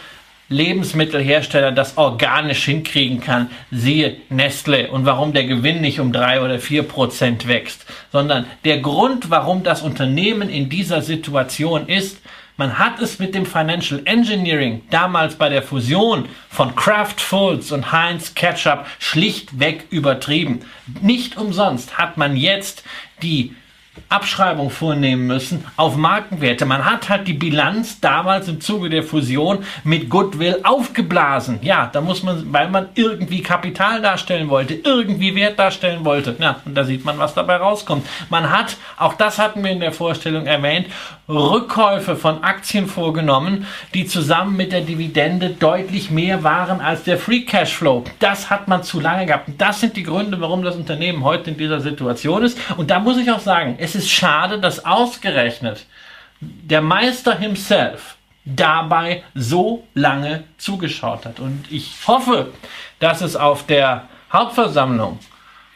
Lebensmittelhersteller das organisch hinkriegen kann, siehe Nestle und warum der Gewinn nicht um drei oder vier Prozent wächst, sondern der Grund, warum das Unternehmen in dieser Situation ist, man hat es mit dem Financial Engineering damals bei der Fusion von Kraft Foods und Heinz Ketchup schlichtweg übertrieben. Nicht umsonst hat man jetzt die Abschreibung vornehmen müssen auf Markenwerte. Man hat halt die Bilanz damals im Zuge der Fusion mit Goodwill aufgeblasen. Ja, da muss man, weil man irgendwie Kapital darstellen wollte, irgendwie Wert darstellen wollte. Ja, und da sieht man, was dabei rauskommt. Man hat, auch das hatten wir in der Vorstellung erwähnt, Rückkäufe von Aktien vorgenommen, die zusammen mit der Dividende deutlich mehr waren als der Free Cashflow. Das hat man zu lange gehabt. Und das sind die Gründe, warum das Unternehmen heute in dieser Situation ist. Und da muss ich auch sagen, es ist schade, dass ausgerechnet der Meister himself dabei so lange zugeschaut hat. Und ich hoffe, dass es auf der Hauptversammlung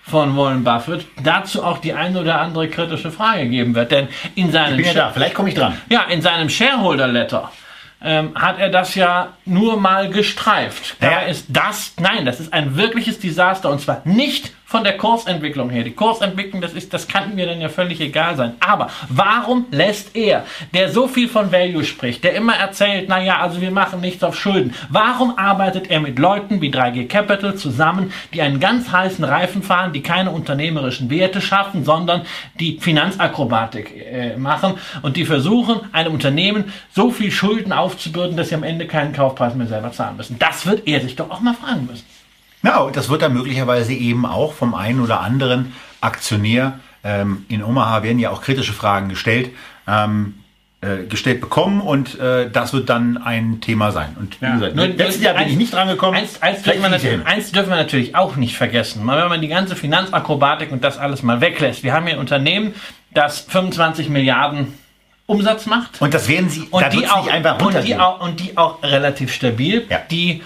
von Warren Buffett dazu auch die eine oder andere kritische Frage geben wird. Denn in seinem, ja da, vielleicht komme ich dran. Ja, in seinem Shareholder Letter ähm, hat er das ja nur mal gestreift. Da naja. ist das, nein, das ist ein wirkliches Desaster und zwar nicht von der Kursentwicklung her. Die Kursentwicklung, das ist, das kann mir dann ja völlig egal sein. Aber warum lässt er, der so viel von Value spricht, der immer erzählt, naja, also wir machen nichts auf Schulden, warum arbeitet er mit Leuten wie 3G Capital zusammen, die einen ganz heißen Reifen fahren, die keine unternehmerischen Werte schaffen, sondern die Finanzakrobatik äh, machen und die versuchen, einem Unternehmen so viel Schulden aufzubürden, dass sie am Ende keinen Kaufpreis mehr selber zahlen müssen. Das wird er sich doch auch mal fragen müssen. Ja, und das wird dann möglicherweise eben auch vom einen oder anderen Aktionär ähm, in Omaha werden ja auch kritische Fragen gestellt. Ähm, äh, gestellt bekommen und äh, das wird dann ein Thema sein. Und wie gesagt, Nur, letztes Jahr bin ich nicht dran gekommen. Eins, eins, dürfen wir eins dürfen wir natürlich auch nicht vergessen. Wenn man die ganze Finanzakrobatik und das alles mal weglässt. Wir haben hier ein Unternehmen, das 25 Milliarden Umsatz macht. Und das werden sie und da die auch, einfach und die auch und die auch relativ stabil. Ja. Die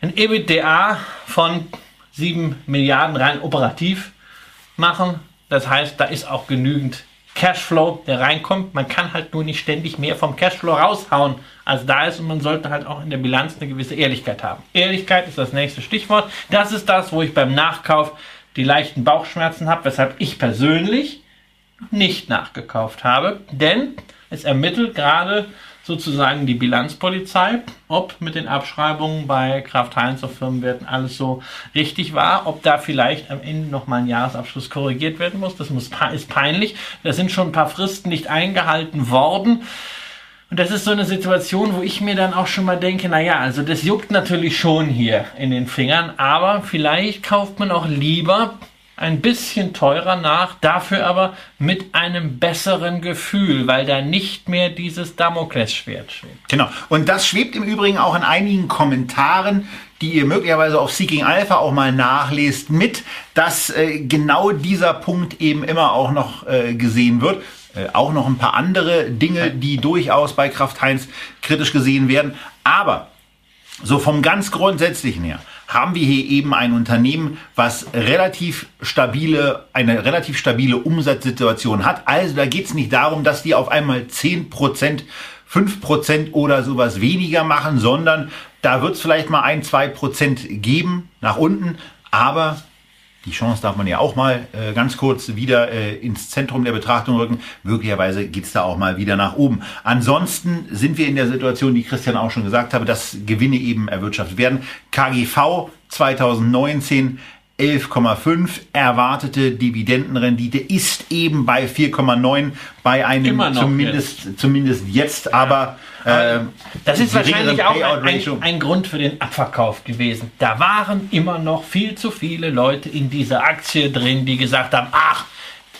ein EBITDA von 7 Milliarden rein operativ machen. Das heißt, da ist auch genügend Cashflow, der reinkommt. Man kann halt nur nicht ständig mehr vom Cashflow raushauen, als da ist. Und man sollte halt auch in der Bilanz eine gewisse Ehrlichkeit haben. Ehrlichkeit ist das nächste Stichwort. Das ist das, wo ich beim Nachkauf die leichten Bauchschmerzen habe, weshalb ich persönlich nicht nachgekauft habe. Denn es ermittelt gerade sozusagen die Bilanzpolizei, ob mit den Abschreibungen bei Kraft Heinz auf Firmenwerten alles so richtig war, ob da vielleicht am Ende nochmal ein Jahresabschluss korrigiert werden muss. Das muss, ist peinlich. Da sind schon ein paar Fristen nicht eingehalten worden. Und das ist so eine Situation, wo ich mir dann auch schon mal denke, naja, also das juckt natürlich schon hier in den Fingern, aber vielleicht kauft man auch lieber ein bisschen teurer nach, dafür aber mit einem besseren Gefühl, weil da nicht mehr dieses Damoklesschwert schwebt. Genau. Und das schwebt im Übrigen auch in einigen Kommentaren, die ihr möglicherweise auf Seeking Alpha auch mal nachlest, mit, dass äh, genau dieser Punkt eben immer auch noch äh, gesehen wird. Äh, auch noch ein paar andere Dinge, die durchaus bei Kraft Heinz kritisch gesehen werden. Aber so vom ganz Grundsätzlichen her haben wir hier eben ein Unternehmen, was relativ stabile, eine relativ stabile Umsatzsituation hat. Also da geht es nicht darum, dass die auf einmal 10%, 5% oder sowas weniger machen, sondern da wird es vielleicht mal ein, zwei Prozent geben nach unten. Aber die Chance darf man ja auch mal äh, ganz kurz wieder äh, ins Zentrum der Betrachtung rücken. Möglicherweise geht's da auch mal wieder nach oben. Ansonsten sind wir in der Situation, die Christian auch schon gesagt habe, dass Gewinne eben erwirtschaftet werden. KGV 2019 11,5. Erwartete Dividendenrendite ist eben bei 4,9 bei einem zumindest, jetzt. zumindest jetzt, aber äh, das ist wahrscheinlich auch ein, ein, ein, Grund für den Abverkauf gewesen. Da waren immer noch viel zu viele Leute in dieser Aktie drin, die gesagt haben, ach,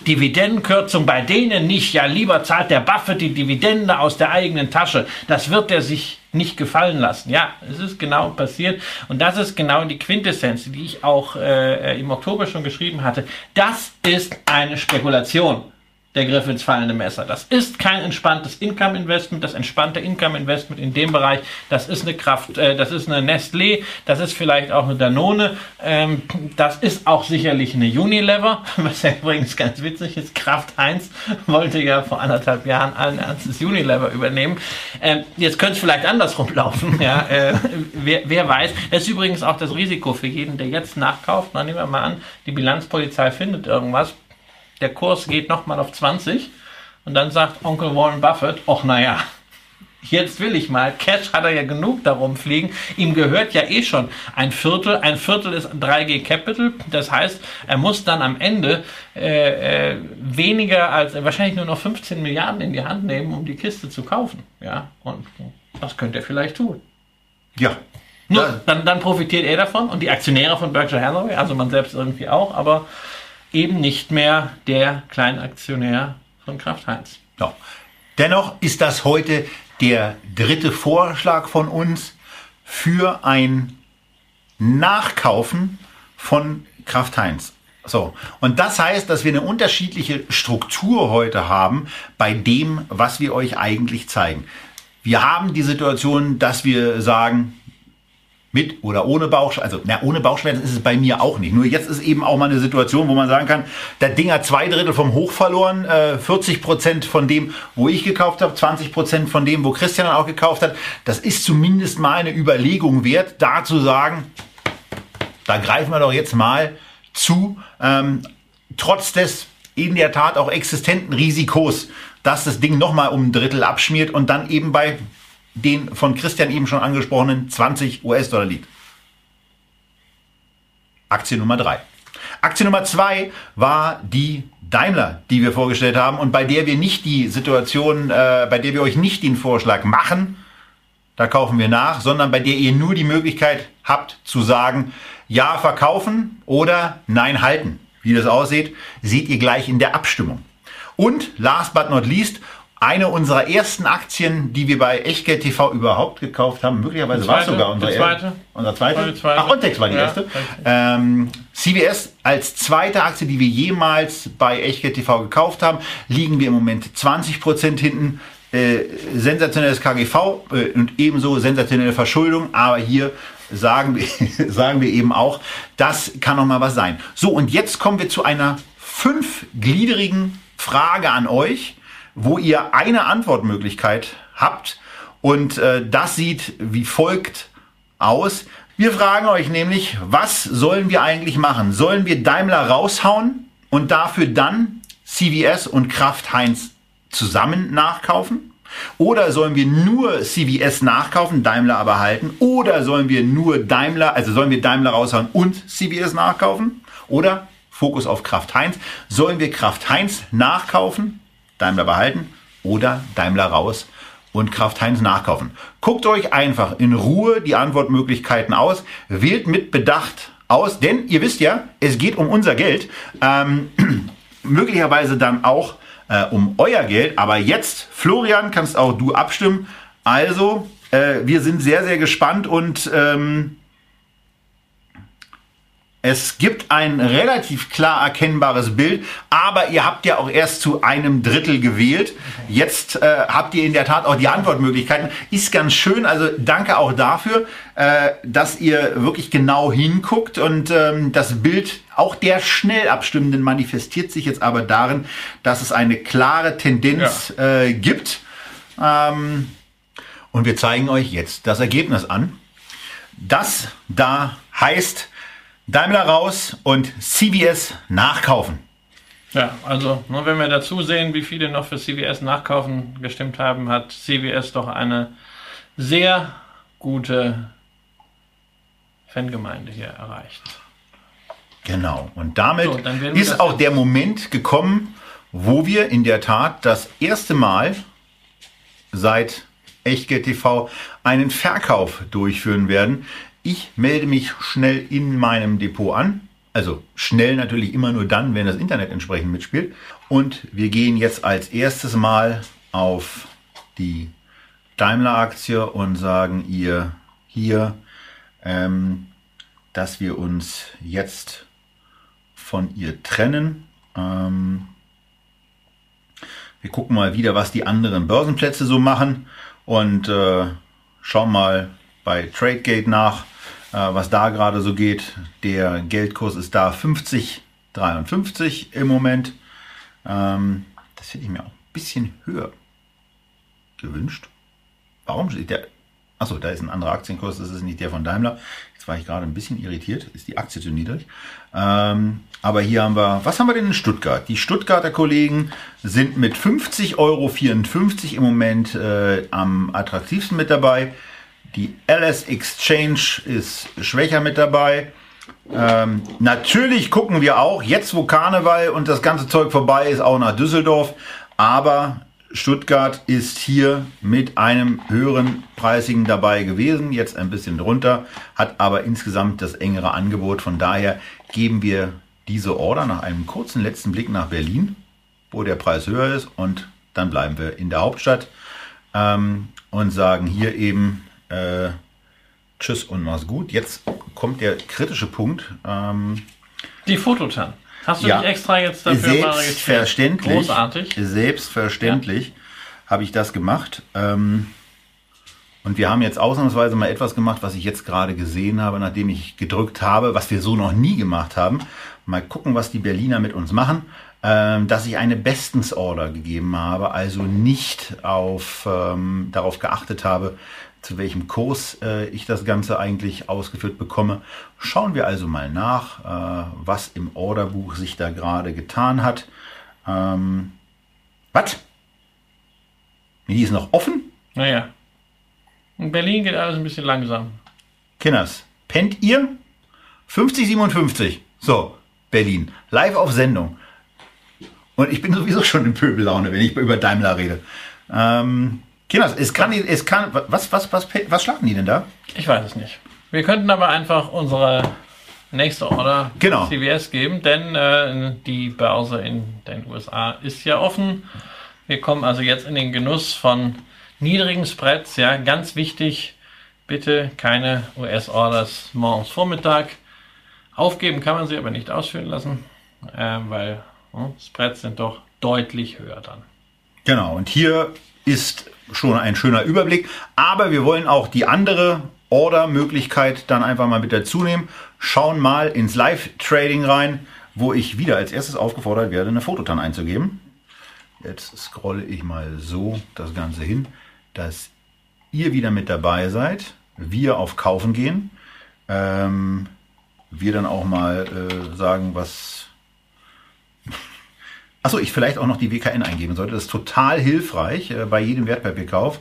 Dividendenkürzung bei denen nicht. Ja, lieber zahlt der Buffett die Dividende aus der eigenen Tasche. Das wird er sich nicht gefallen lassen. Ja, es ist genau passiert. Und das ist genau die Quintessenz, die ich auch äh, im Oktober schon geschrieben hatte. Das ist eine Spekulation der Griff ins fallende Messer. Das ist kein entspanntes Income-Investment. Das entspannte Income-Investment in dem Bereich, das ist eine Kraft, äh, das ist eine Nestlé, das ist vielleicht auch eine Danone, ähm, das ist auch sicherlich eine Unilever, was ja übrigens ganz witzig ist. Kraft 1 wollte ja vor anderthalb Jahren allen Ernstes Unilever übernehmen. Ähm, jetzt könnte es vielleicht andersrum laufen. Ja, äh, wer, wer weiß. Das ist übrigens auch das Risiko für jeden, der jetzt nachkauft. Na, nehmen wir mal an, die Bilanzpolizei findet irgendwas der Kurs geht nochmal auf 20 und dann sagt Onkel Warren Buffett, ach naja, jetzt will ich mal. Cash hat er ja genug darum fliegen. Ihm gehört ja eh schon ein Viertel. Ein Viertel ist 3G Capital. Das heißt, er muss dann am Ende äh, äh, weniger als wahrscheinlich nur noch 15 Milliarden in die Hand nehmen, um die Kiste zu kaufen. Ja, und das könnte er vielleicht tun. Ja. Nur, dann, dann profitiert er davon und die Aktionäre von Berkshire Hathaway, also man selbst irgendwie auch, aber eben nicht mehr der Kleinaktionär von Kraft Heinz. Ja. Dennoch ist das heute der dritte Vorschlag von uns für ein Nachkaufen von Kraft Heinz. So. Und das heißt, dass wir eine unterschiedliche Struktur heute haben bei dem, was wir euch eigentlich zeigen. Wir haben die Situation, dass wir sagen, mit oder ohne Bauchschmerzen. Also, na, ohne Bauchschmerzen ist es bei mir auch nicht. Nur jetzt ist eben auch mal eine Situation, wo man sagen kann, der Ding hat zwei Drittel vom Hoch verloren, äh, 40 Prozent von dem, wo ich gekauft habe, 20 Prozent von dem, wo Christian auch gekauft hat. Das ist zumindest mal eine Überlegung wert, da zu sagen, da greifen wir doch jetzt mal zu, ähm, trotz des in der Tat auch existenten Risikos, dass das Ding nochmal um ein Drittel abschmiert und dann eben bei den von Christian eben schon angesprochenen 20 US-Dollar liegt. Aktie Nummer drei. Aktie Nummer zwei war die Daimler, die wir vorgestellt haben und bei der wir nicht die Situation, äh, bei der wir euch nicht den Vorschlag machen, da kaufen wir nach, sondern bei der ihr nur die Möglichkeit habt zu sagen, ja verkaufen oder nein halten. Wie das aussieht, seht ihr gleich in der Abstimmung. Und last but not least, eine unserer ersten Aktien, die wir bei Echtgeld TV überhaupt gekauft haben. Möglicherweise war es sogar unsere zweite. Unser zweite. zweite. Ach, Ontex war die Ja, erste. Ähm, CVS als zweite Aktie, die wir jemals bei Echtgeld TV gekauft haben, liegen wir im Moment 20% hinten. Äh, sensationelles KGV äh, und ebenso sensationelle Verschuldung, aber hier sagen wir, sagen wir eben auch, das kann noch mal was sein. So, und jetzt kommen wir zu einer fünfgliedrigen Frage an euch, wo ihr eine Antwortmöglichkeit habt. Und äh, das sieht wie folgt aus. Wir fragen euch nämlich, was sollen wir eigentlich machen? Sollen wir Daimler raushauen und dafür dann CVS und Kraft Heinz zusammen nachkaufen? Oder sollen wir nur CVS nachkaufen, Daimler aber halten? Oder sollen wir nur Daimler, also sollen wir Daimler raushauen und CVS nachkaufen? Oder Fokus auf Kraft Heinz. Sollen wir Kraft Heinz nachkaufen, Daimler behalten oder Daimler raus und Kraft Heinz nachkaufen? Guckt euch einfach in Ruhe die Antwortmöglichkeiten aus, wählt mit Bedacht aus, denn ihr wisst ja, es geht um unser Geld. Ähm, möglicherweise dann auch äh, um euer Geld. Aber jetzt, Florian, kannst auch du abstimmen. Also, äh, wir sind sehr, sehr gespannt und ähm, es gibt ein relativ klar erkennbares Bild, aber ihr habt ja auch erst zu einem Drittel gewählt. Jetzt äh, habt ihr in der Tat auch die Antwortmöglichkeiten. Ist ganz schön, also danke auch dafür, äh, dass ihr wirklich genau hinguckt und ähm, das Bild auch der schnell Abstimmenden manifestiert sich jetzt aber darin, dass es eine klare Tendenz äh, gibt. Ähm, und wir zeigen euch jetzt das Ergebnis an. Das da heißt, Daimler raus und CVS nachkaufen. Ja, also ne, wenn wir dazu sehen, wie viele noch für CVS nachkaufen gestimmt haben, hat CVS doch eine sehr gute Fangemeinde hier erreicht. Genau. Und damit So, ist auch der Moment gekommen, wo wir in der Tat das erste Mal seit Echtgeld TV einen Verkauf durchführen werden. Ich melde mich schnell in meinem Depot an. Also schnell natürlich immer nur dann, wenn das Internet entsprechend mitspielt. Und wir gehen jetzt als erstes Mal auf die Daimler-Aktie und sagen ihr hier, ähm, dass wir uns jetzt von ihr trennen. Ähm, wir gucken mal wieder, was die anderen Börsenplätze so machen und äh, schauen mal bei Tradegate nach, was da gerade so geht. Der Geldkurs ist da 50,53 im Moment. Ähm, das hätte ich mir auch ein bisschen höher gewünscht. Warum steht der? Achso, da ist ein anderer Aktienkurs, das ist nicht der von Daimler. Jetzt war ich gerade ein bisschen irritiert, ist die Aktie zu niedrig. Ähm, aber hier haben wir, was haben wir denn in Stuttgart? Die Stuttgarter Kollegen sind mit 50,54 Euro im Moment äh, am attraktivsten mit dabei. Die LS Exchange ist schwächer mit dabei. Ähm, natürlich gucken wir auch, jetzt wo Karneval und das ganze Zeug vorbei ist, auch nach Düsseldorf. Aber Stuttgart ist hier mit einem höheren Preisigen dabei gewesen, jetzt ein bisschen drunter, hat aber insgesamt das engere Angebot. Von daher geben wir diese Order nach einem kurzen letzten Blick nach Berlin, wo der Preis höher ist und dann bleiben wir in der Hauptstadt ähm, und sagen hier eben äh, Tschüss und mach's gut. Jetzt kommt der kritische Punkt. Ähm, Die Fototan. Hast du Ja. dich extra jetzt dafür? Selbstverständlich. Großartig. Selbstverständlich habe ich das gemacht. Ähm, und wir haben jetzt ausnahmsweise mal etwas gemacht, was ich jetzt gerade gesehen habe, nachdem ich gedrückt habe, was wir so noch nie gemacht haben. Mal gucken, was die Berliner mit uns machen. Ähm, dass ich eine Bestensorder gegeben habe, also nicht auf, ähm, darauf geachtet habe, zu welchem Kurs äh, ich das Ganze eigentlich ausgeführt bekomme. Schauen wir also mal nach, äh, was im Orderbuch sich da gerade getan hat. Ähm, was? Die ist noch offen? Naja. In Berlin geht alles ein bisschen langsam. Kinders, pennt ihr? 5057. So, Berlin. Live auf Sendung. Und ich bin sowieso schon in Pöbellaune, wenn ich über Daimler rede. Ähm, Kinders, es kann, es kann, was, was, was, was schlagen die denn da? Ich weiß es nicht. Wir könnten aber einfach unsere nächste Order Genau. CVS geben, denn äh, die Börse in den USA ist ja offen. Wir kommen also jetzt in den Genuss von niedrigen Spreads. Ja, ganz wichtig, bitte keine US-Orders morgens Vormittag. Aufgeben kann man sie aber nicht ausführen lassen, äh, weil hm, Spreads sind doch deutlich höher dann. Genau, und hier ist schon ein schöner Überblick, aber wir wollen auch die andere Order-Möglichkeit dann einfach mal mit dazu nehmen. Schauen mal ins Live-Trading rein, wo ich wieder als erstes aufgefordert werde, eine Fototan einzugeben. Jetzt scrolle ich mal so das Ganze hin, dass ihr wieder mit dabei seid, wir auf Kaufen gehen, ähm, wir dann auch mal äh, sagen, was Achso, ich vielleicht auch noch die WKN eingeben sollte. Das ist total hilfreich, äh, bei jedem Wertpapierkauf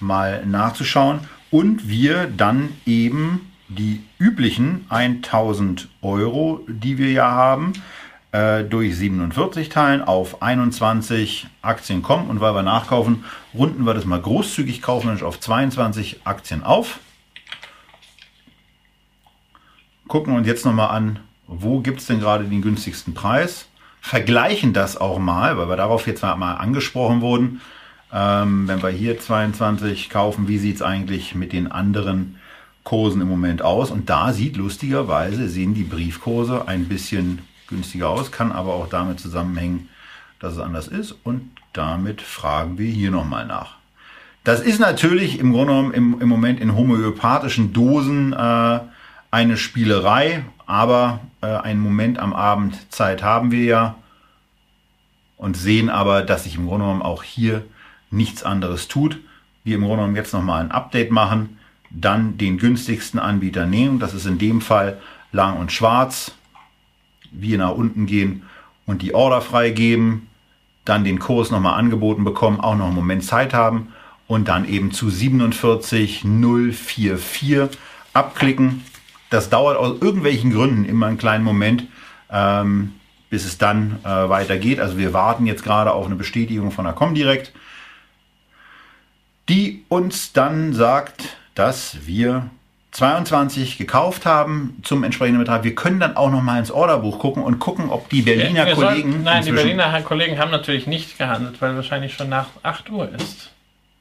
mal nachzuschauen. Und wir dann eben die üblichen 1000 Euro, die wir ja haben, äh, durch 47 teilen auf 21 Aktien kommen. Und weil wir nachkaufen, runden wir das mal großzügig kaufmännisch auf 22 Aktien auf. Gucken uns jetzt nochmal an, wo gibt es denn gerade den günstigsten Preis vergleichen das auch mal, weil wir darauf jetzt mal angesprochen wurden. Ähm, wenn wir hier 22 kaufen, wie sieht es eigentlich mit den anderen Kursen im Moment aus? Und da sieht lustigerweise, sehen die Briefkurse ein bisschen günstiger aus, kann aber auch damit zusammenhängen, dass es anders ist. Und damit fragen wir hier nochmal nach. Das ist natürlich im Grunde genommen im, im Moment in homöopathischen Dosen äh, eine Spielerei, aber äh, einen Moment am Abend Zeit haben wir ja und sehen aber, dass sich im Grunde genommen auch hier nichts anderes tut. Wir im Grunde genommen jetzt nochmal ein Update machen, dann den günstigsten Anbieter nehmen, das ist in dem Fall lang und schwarz, wir nach unten gehen und die Order freigeben, dann den Kurs nochmal angeboten bekommen, auch noch einen Moment Zeit haben und dann eben zu 47,044 abklicken das dauert aus irgendwelchen Gründen immer einen kleinen Moment, ähm, bis es dann äh, weitergeht. Also wir warten jetzt gerade auf eine Bestätigung von der Comdirect, die uns dann sagt, dass wir 22 gekauft haben zum entsprechenden Betrag. Wir können dann auch noch mal ins Orderbuch gucken und gucken, ob die Berliner sollten- Kollegen. nein, die Berliner Kollegen haben natürlich nicht gehandelt, weil wahrscheinlich schon nach 8 Uhr ist.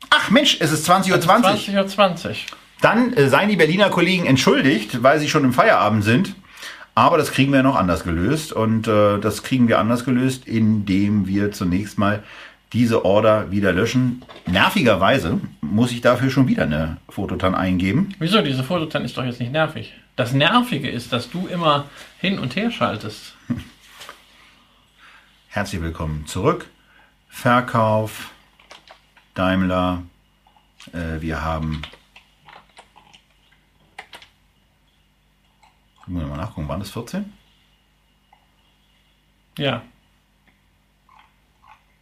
Ach Mensch, es ist 20.20 Uhr. 20.20 Uhr. 20. Dann äh, seien die Berliner Kollegen entschuldigt, weil sie schon im Feierabend sind. Aber das kriegen wir noch anders gelöst. Und äh, das kriegen wir anders gelöst, indem wir zunächst mal diese Order wieder löschen. Nervigerweise muss ich dafür schon wieder eine Fototan eingeben. Wieso? Diese Fototan ist doch jetzt nicht nervig. Das Nervige ist, dass du immer hin und her schaltest. Herzlich willkommen zurück. Verkauf, Daimler. Äh, wir haben. Gucken wir mal nachgucken, waren das 14? Ja.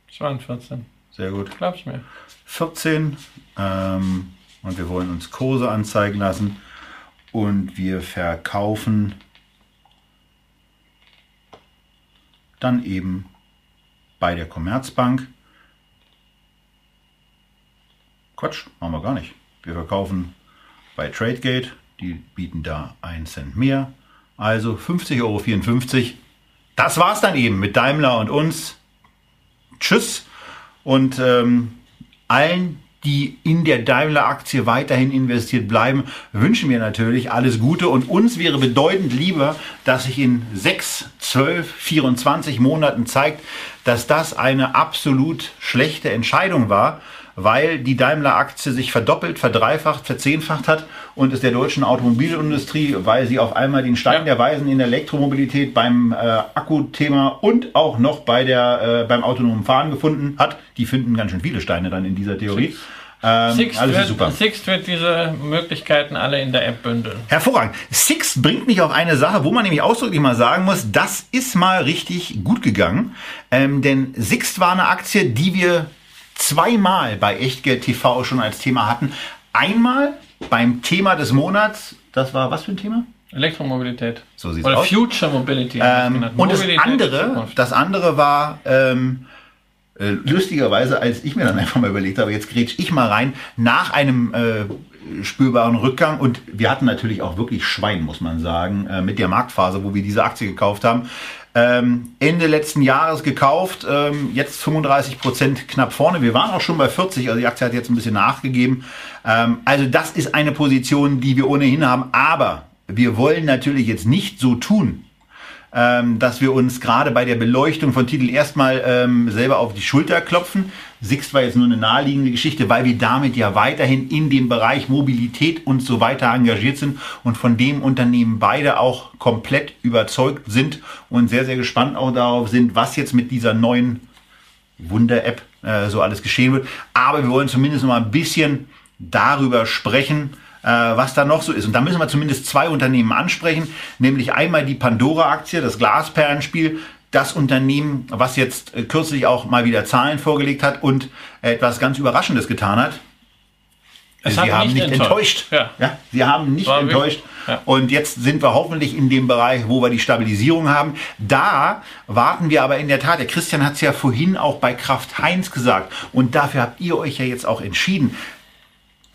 Es waren 14. Sehr gut. Glaub's mir. 14 ähm, und wir wollen uns Kurse anzeigen lassen und wir verkaufen dann eben bei der Commerzbank. Quatsch, machen wir gar nicht. Wir verkaufen bei Tradegate, die bieten da 1 Cent mehr. Also 50,54 Euro. Das war's dann eben mit Daimler und uns. Tschüss. Und ähm, allen, die in der Daimler-Aktie weiterhin investiert bleiben, wünschen wir natürlich alles Gute. Und uns wäre bedeutend lieber, dass sich in 6, 12, 24 Monaten zeigt, dass das eine absolut schlechte Entscheidung war, weil die Daimler-Aktie sich verdoppelt, verdreifacht, verzehnfacht hat und es der deutschen Automobilindustrie, weil sie auf einmal den Stein Ja. der Weisen in der Elektromobilität beim äh, Akkuthema und auch noch bei der, äh, beim autonomen Fahren gefunden hat. Die finden ganz schön viele Steine dann in dieser Theorie. Ähm, Sixt, wird, super. Sixt wird diese Möglichkeiten alle in der App bündeln. Hervorragend. Six bringt mich auf eine Sache, wo man nämlich ausdrücklich mal sagen muss, das ist mal richtig gut gegangen. Ähm, denn Sixt war eine Aktie, die wir zweimal bei Echtgeld TV schon als Thema hatten. Einmal beim Thema des Monats, das war was für ein Thema? Elektromobilität. So sieht's Oder aus. Future Mobility. Ähm, und das andere, das andere war ähm, äh, lustigerweise, als ich mir dann einfach mal überlegt habe, jetzt grätsch ich mal rein, nach einem äh, spürbaren Rückgang und wir hatten natürlich auch wirklich Schwein, muss man sagen, äh, mit der Marktphase, wo wir diese Aktie gekauft haben. Ähm, Ende letzten Jahres gekauft, ähm, jetzt 35 Prozent knapp vorne. Wir waren auch schon bei 40, also die Aktie hat jetzt ein bisschen nachgegeben. Ähm, also das ist eine Position, die wir ohnehin haben, aber wir wollen natürlich jetzt nicht so tun, ähm, dass wir uns gerade bei der Beleuchtung von Titeln erstmal ähm, selber auf die Schulter klopfen. Sixt war jetzt nur eine naheliegende Geschichte, weil wir damit ja weiterhin in dem Bereich Mobilität und so weiter engagiert sind und von dem Unternehmen beide auch komplett überzeugt sind und sehr, sehr gespannt auch darauf sind, was jetzt mit dieser neuen Wunder-App äh, so alles geschehen wird. Aber wir wollen zumindest noch mal ein bisschen darüber sprechen, äh, was da noch so ist. Und da müssen wir zumindest zwei Unternehmen ansprechen, nämlich einmal die Pandora-Aktie, das Glasperlenspiel, das Unternehmen, was jetzt äh, kürzlich auch mal wieder Zahlen vorgelegt hat und etwas ganz Überraschendes getan hat. Es sie hat haben nicht enttäuscht. enttäuscht. Ja. sie haben nicht War enttäuscht. ja. Und jetzt sind wir hoffentlich in dem Bereich, wo wir die Stabilisierung haben. Da warten wir aber in der Tat, der Christian hat es ja vorhin auch bei Kraft Heinz gesagt. Und dafür habt ihr euch ja jetzt auch entschieden.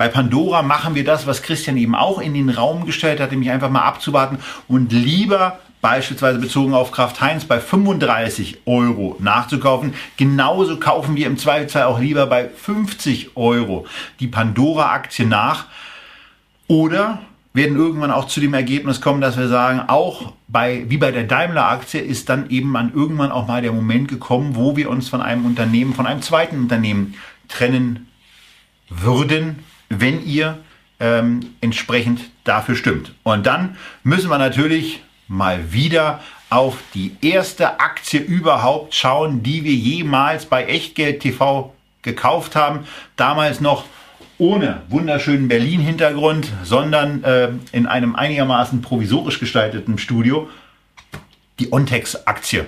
Bei Pandora machen wir das, was Christian eben auch in den Raum gestellt hat, nämlich einfach mal abzuwarten und lieber beispielsweise bezogen auf Kraft Heinz bei 35 Euro nachzukaufen. Genauso kaufen wir im Zweifelsfall auch lieber bei 50 Euro die Pandora-Aktie nach. Oder werden irgendwann auch zu dem Ergebnis kommen, dass wir sagen, auch bei, wie bei der Daimler-Aktie ist dann eben an irgendwann auch mal der Moment gekommen, wo wir uns von einem Unternehmen, von einem zweiten Unternehmen trennen würden, wenn ihr ähm, entsprechend dafür stimmt. Und dann müssen wir natürlich mal wieder auf die erste Aktie überhaupt schauen, die wir jemals bei Echtgeld TV gekauft haben. Damals noch ohne wunderschönen Berlin-Hintergrund, sondern äh, in einem einigermaßen provisorisch gestalteten Studio. Die Ontex-Aktie.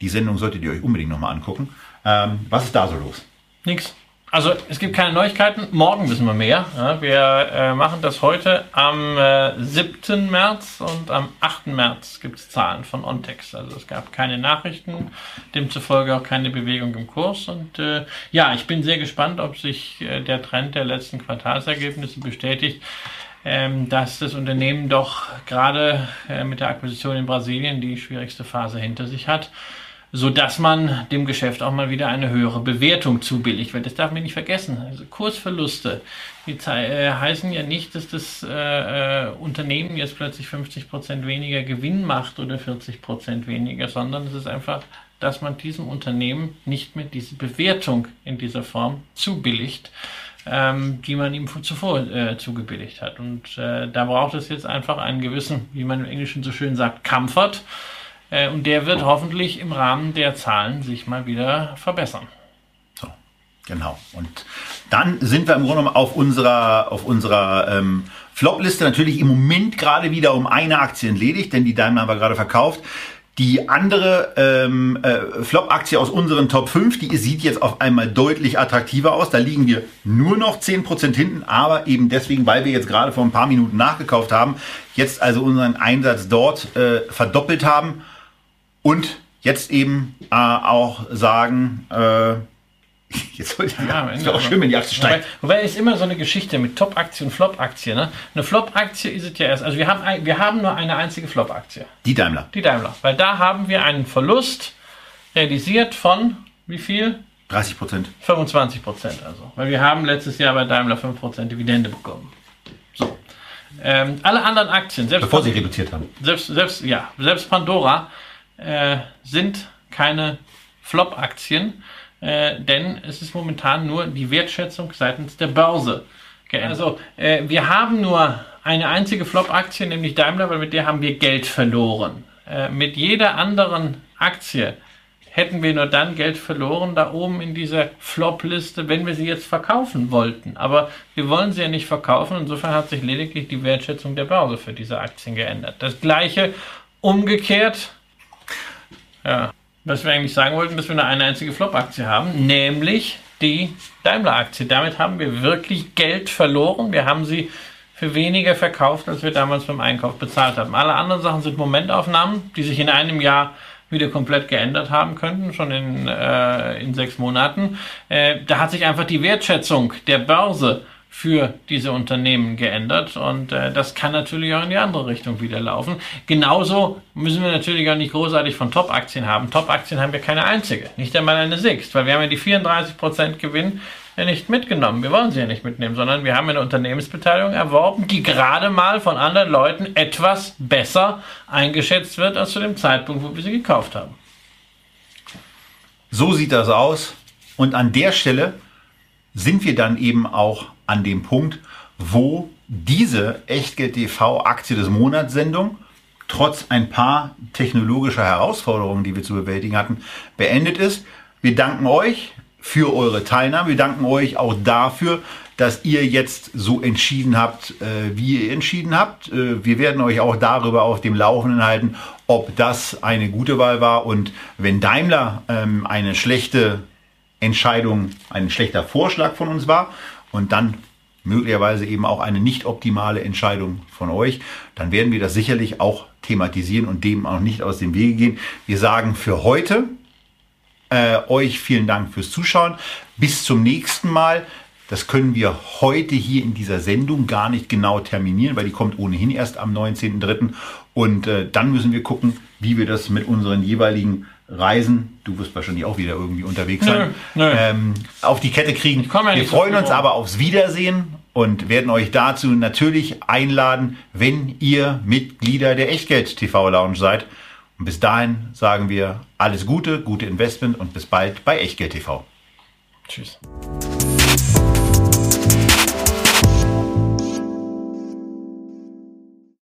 Die Sendung solltet ihr euch unbedingt nochmal angucken. Ähm, was ist da so los? Nix. Also es gibt keine Neuigkeiten. Morgen wissen wir mehr. Ja, wir äh, machen das heute am äh, 7. März und am 8. März gibt es Zahlen von Ontex. Also es gab keine Nachrichten, demzufolge auch keine Bewegung im Kurs. Und äh, ja, ich bin sehr gespannt, ob sich äh, der Trend der letzten Quartalsergebnisse bestätigt. Ähm, dass das Unternehmen doch gerade äh, mit der Akquisition in Brasilien die schwierigste Phase hinter sich hat so dass man dem Geschäft auch mal wieder eine höhere Bewertung zubilligt wird. Das darf man nicht vergessen. Also Kursverluste, die äh, heißen ja nicht, dass das äh, äh, Unternehmen jetzt plötzlich 50% weniger Gewinn macht oder 40% weniger, sondern es ist einfach, dass man diesem Unternehmen nicht mehr diese Bewertung in dieser Form zubilligt, ähm, die man ihm zuvor äh, zugebilligt hat. Und äh, da braucht es jetzt einfach einen gewissen, wie man im Englischen so schön sagt, Comfort. Äh, Und der wird hoffentlich im Rahmen der Zahlen sich mal wieder verbessern. So, genau. Und dann sind wir im Grunde genommen auf unserer, auf unserer ähm, Flop-Liste natürlich im Moment gerade wieder um eine Aktie entledigt, denn die Daimler haben wir gerade verkauft. Die andere ähm, äh, Flop-Aktie aus unseren Top 5, die sieht jetzt auf einmal deutlich attraktiver aus. Da liegen wir nur noch 10% hinten, aber eben deswegen, weil wir jetzt gerade vor ein paar Minuten nachgekauft haben, jetzt also unseren Einsatz dort äh, verdoppelt haben und jetzt eben äh, auch sagen, äh, jetzt Ja, es Ende wäre auch schön, wenn die Aktie Wobei, steigt. wobei ist immer so eine Geschichte mit Top-Aktie und Flop-Aktie. Ne? Eine Flop-Aktie ist es ja erst. Also wir haben, ein, wir haben nur eine einzige Flop-Aktie, Die Daimler, die Daimler. Weil da haben wir einen Verlust realisiert von wie viel? 30 Prozent. 25 Prozent also. Weil wir haben letztes Jahr bei Daimler 5 Prozent Dividende bekommen. So. Ähm, alle anderen Aktien, selbst Bevor sie reduziert haben. selbst, selbst, ja, selbst Pandora äh, sind keine Flop-Aktien, äh, denn es ist momentan nur die Wertschätzung seitens der Börse geändert. Also äh, wir haben nur eine einzige Flop-Aktie, nämlich Daimler, weil mit der haben wir Geld verloren. Äh, mit jeder anderen Aktie hätten wir nur dann Geld verloren, da oben in dieser Flop-Liste, wenn wir sie jetzt verkaufen wollten. Aber wir wollen sie ja nicht verkaufen. Insofern hat sich lediglich die Wertschätzung der Börse für diese Aktien geändert. Das gleiche umgekehrt. Ja, was wir eigentlich sagen wollten, dass wir nur eine einzige Flop-Aktie haben, nämlich die Daimler-Aktie. Damit haben wir wirklich Geld verloren. Wir haben sie für weniger verkauft, als wir damals beim Einkauf bezahlt haben. Alle anderen Sachen sind Momentaufnahmen, die sich in einem Jahr wieder komplett geändert haben könnten, schon in, äh, in sechs Monaten. Äh, da hat sich einfach die Wertschätzung der Börse für diese Unternehmen geändert und äh, das kann natürlich auch in die andere Richtung wieder laufen. Genauso müssen wir natürlich auch nicht großartig von Top-Aktien haben. Top-Aktien haben wir keine einzige, nicht einmal eine Sixt, weil wir haben ja die 34% Gewinn ja nicht mitgenommen. Wir wollen sie ja nicht mitnehmen, sondern wir haben eine Unternehmensbeteiligung erworben, die gerade mal von anderen Leuten etwas besser eingeschätzt wird als zu dem Zeitpunkt, wo wir sie gekauft haben. So sieht das aus. Und an der Stelle sind wir dann eben auch an dem Punkt, wo diese Echtgeld TV Aktie des Monats Sendung trotz ein paar technologischer Herausforderungen, die wir zu bewältigen hatten, beendet ist. Wir danken euch für eure Teilnahme. Wir danken euch auch dafür, dass ihr jetzt so entschieden habt, äh, wie ihr entschieden habt. Äh, wir werden euch auch darüber auf dem Laufenden halten, ob das eine gute Wahl war und wenn Daimler ähm, eine schlechte Entscheidung, ein schlechter Vorschlag von uns war und dann möglicherweise eben auch eine nicht optimale Entscheidung von euch, dann werden wir das sicherlich auch thematisieren und dem auch nicht aus dem Wege gehen. Wir sagen für heute äh, euch vielen Dank fürs Zuschauen. Bis zum nächsten Mal. Das können wir heute hier in dieser Sendung gar nicht genau terminieren, weil die kommt ohnehin erst am 19.03. Und äh, dann müssen wir gucken, wie wir das mit unseren jeweiligen Reisen, du wirst wahrscheinlich auch wieder irgendwie unterwegs sein, nö, nö. Ähm, auf die Kette kriegen. Ja wir freuen uns aber aufs Wiedersehen und werden euch dazu natürlich einladen, wenn ihr Mitglieder der Echtgeld TV Lounge seid. Und bis dahin sagen wir alles Gute, gute Investment und bis bald bei Echtgeld TV. Tschüss.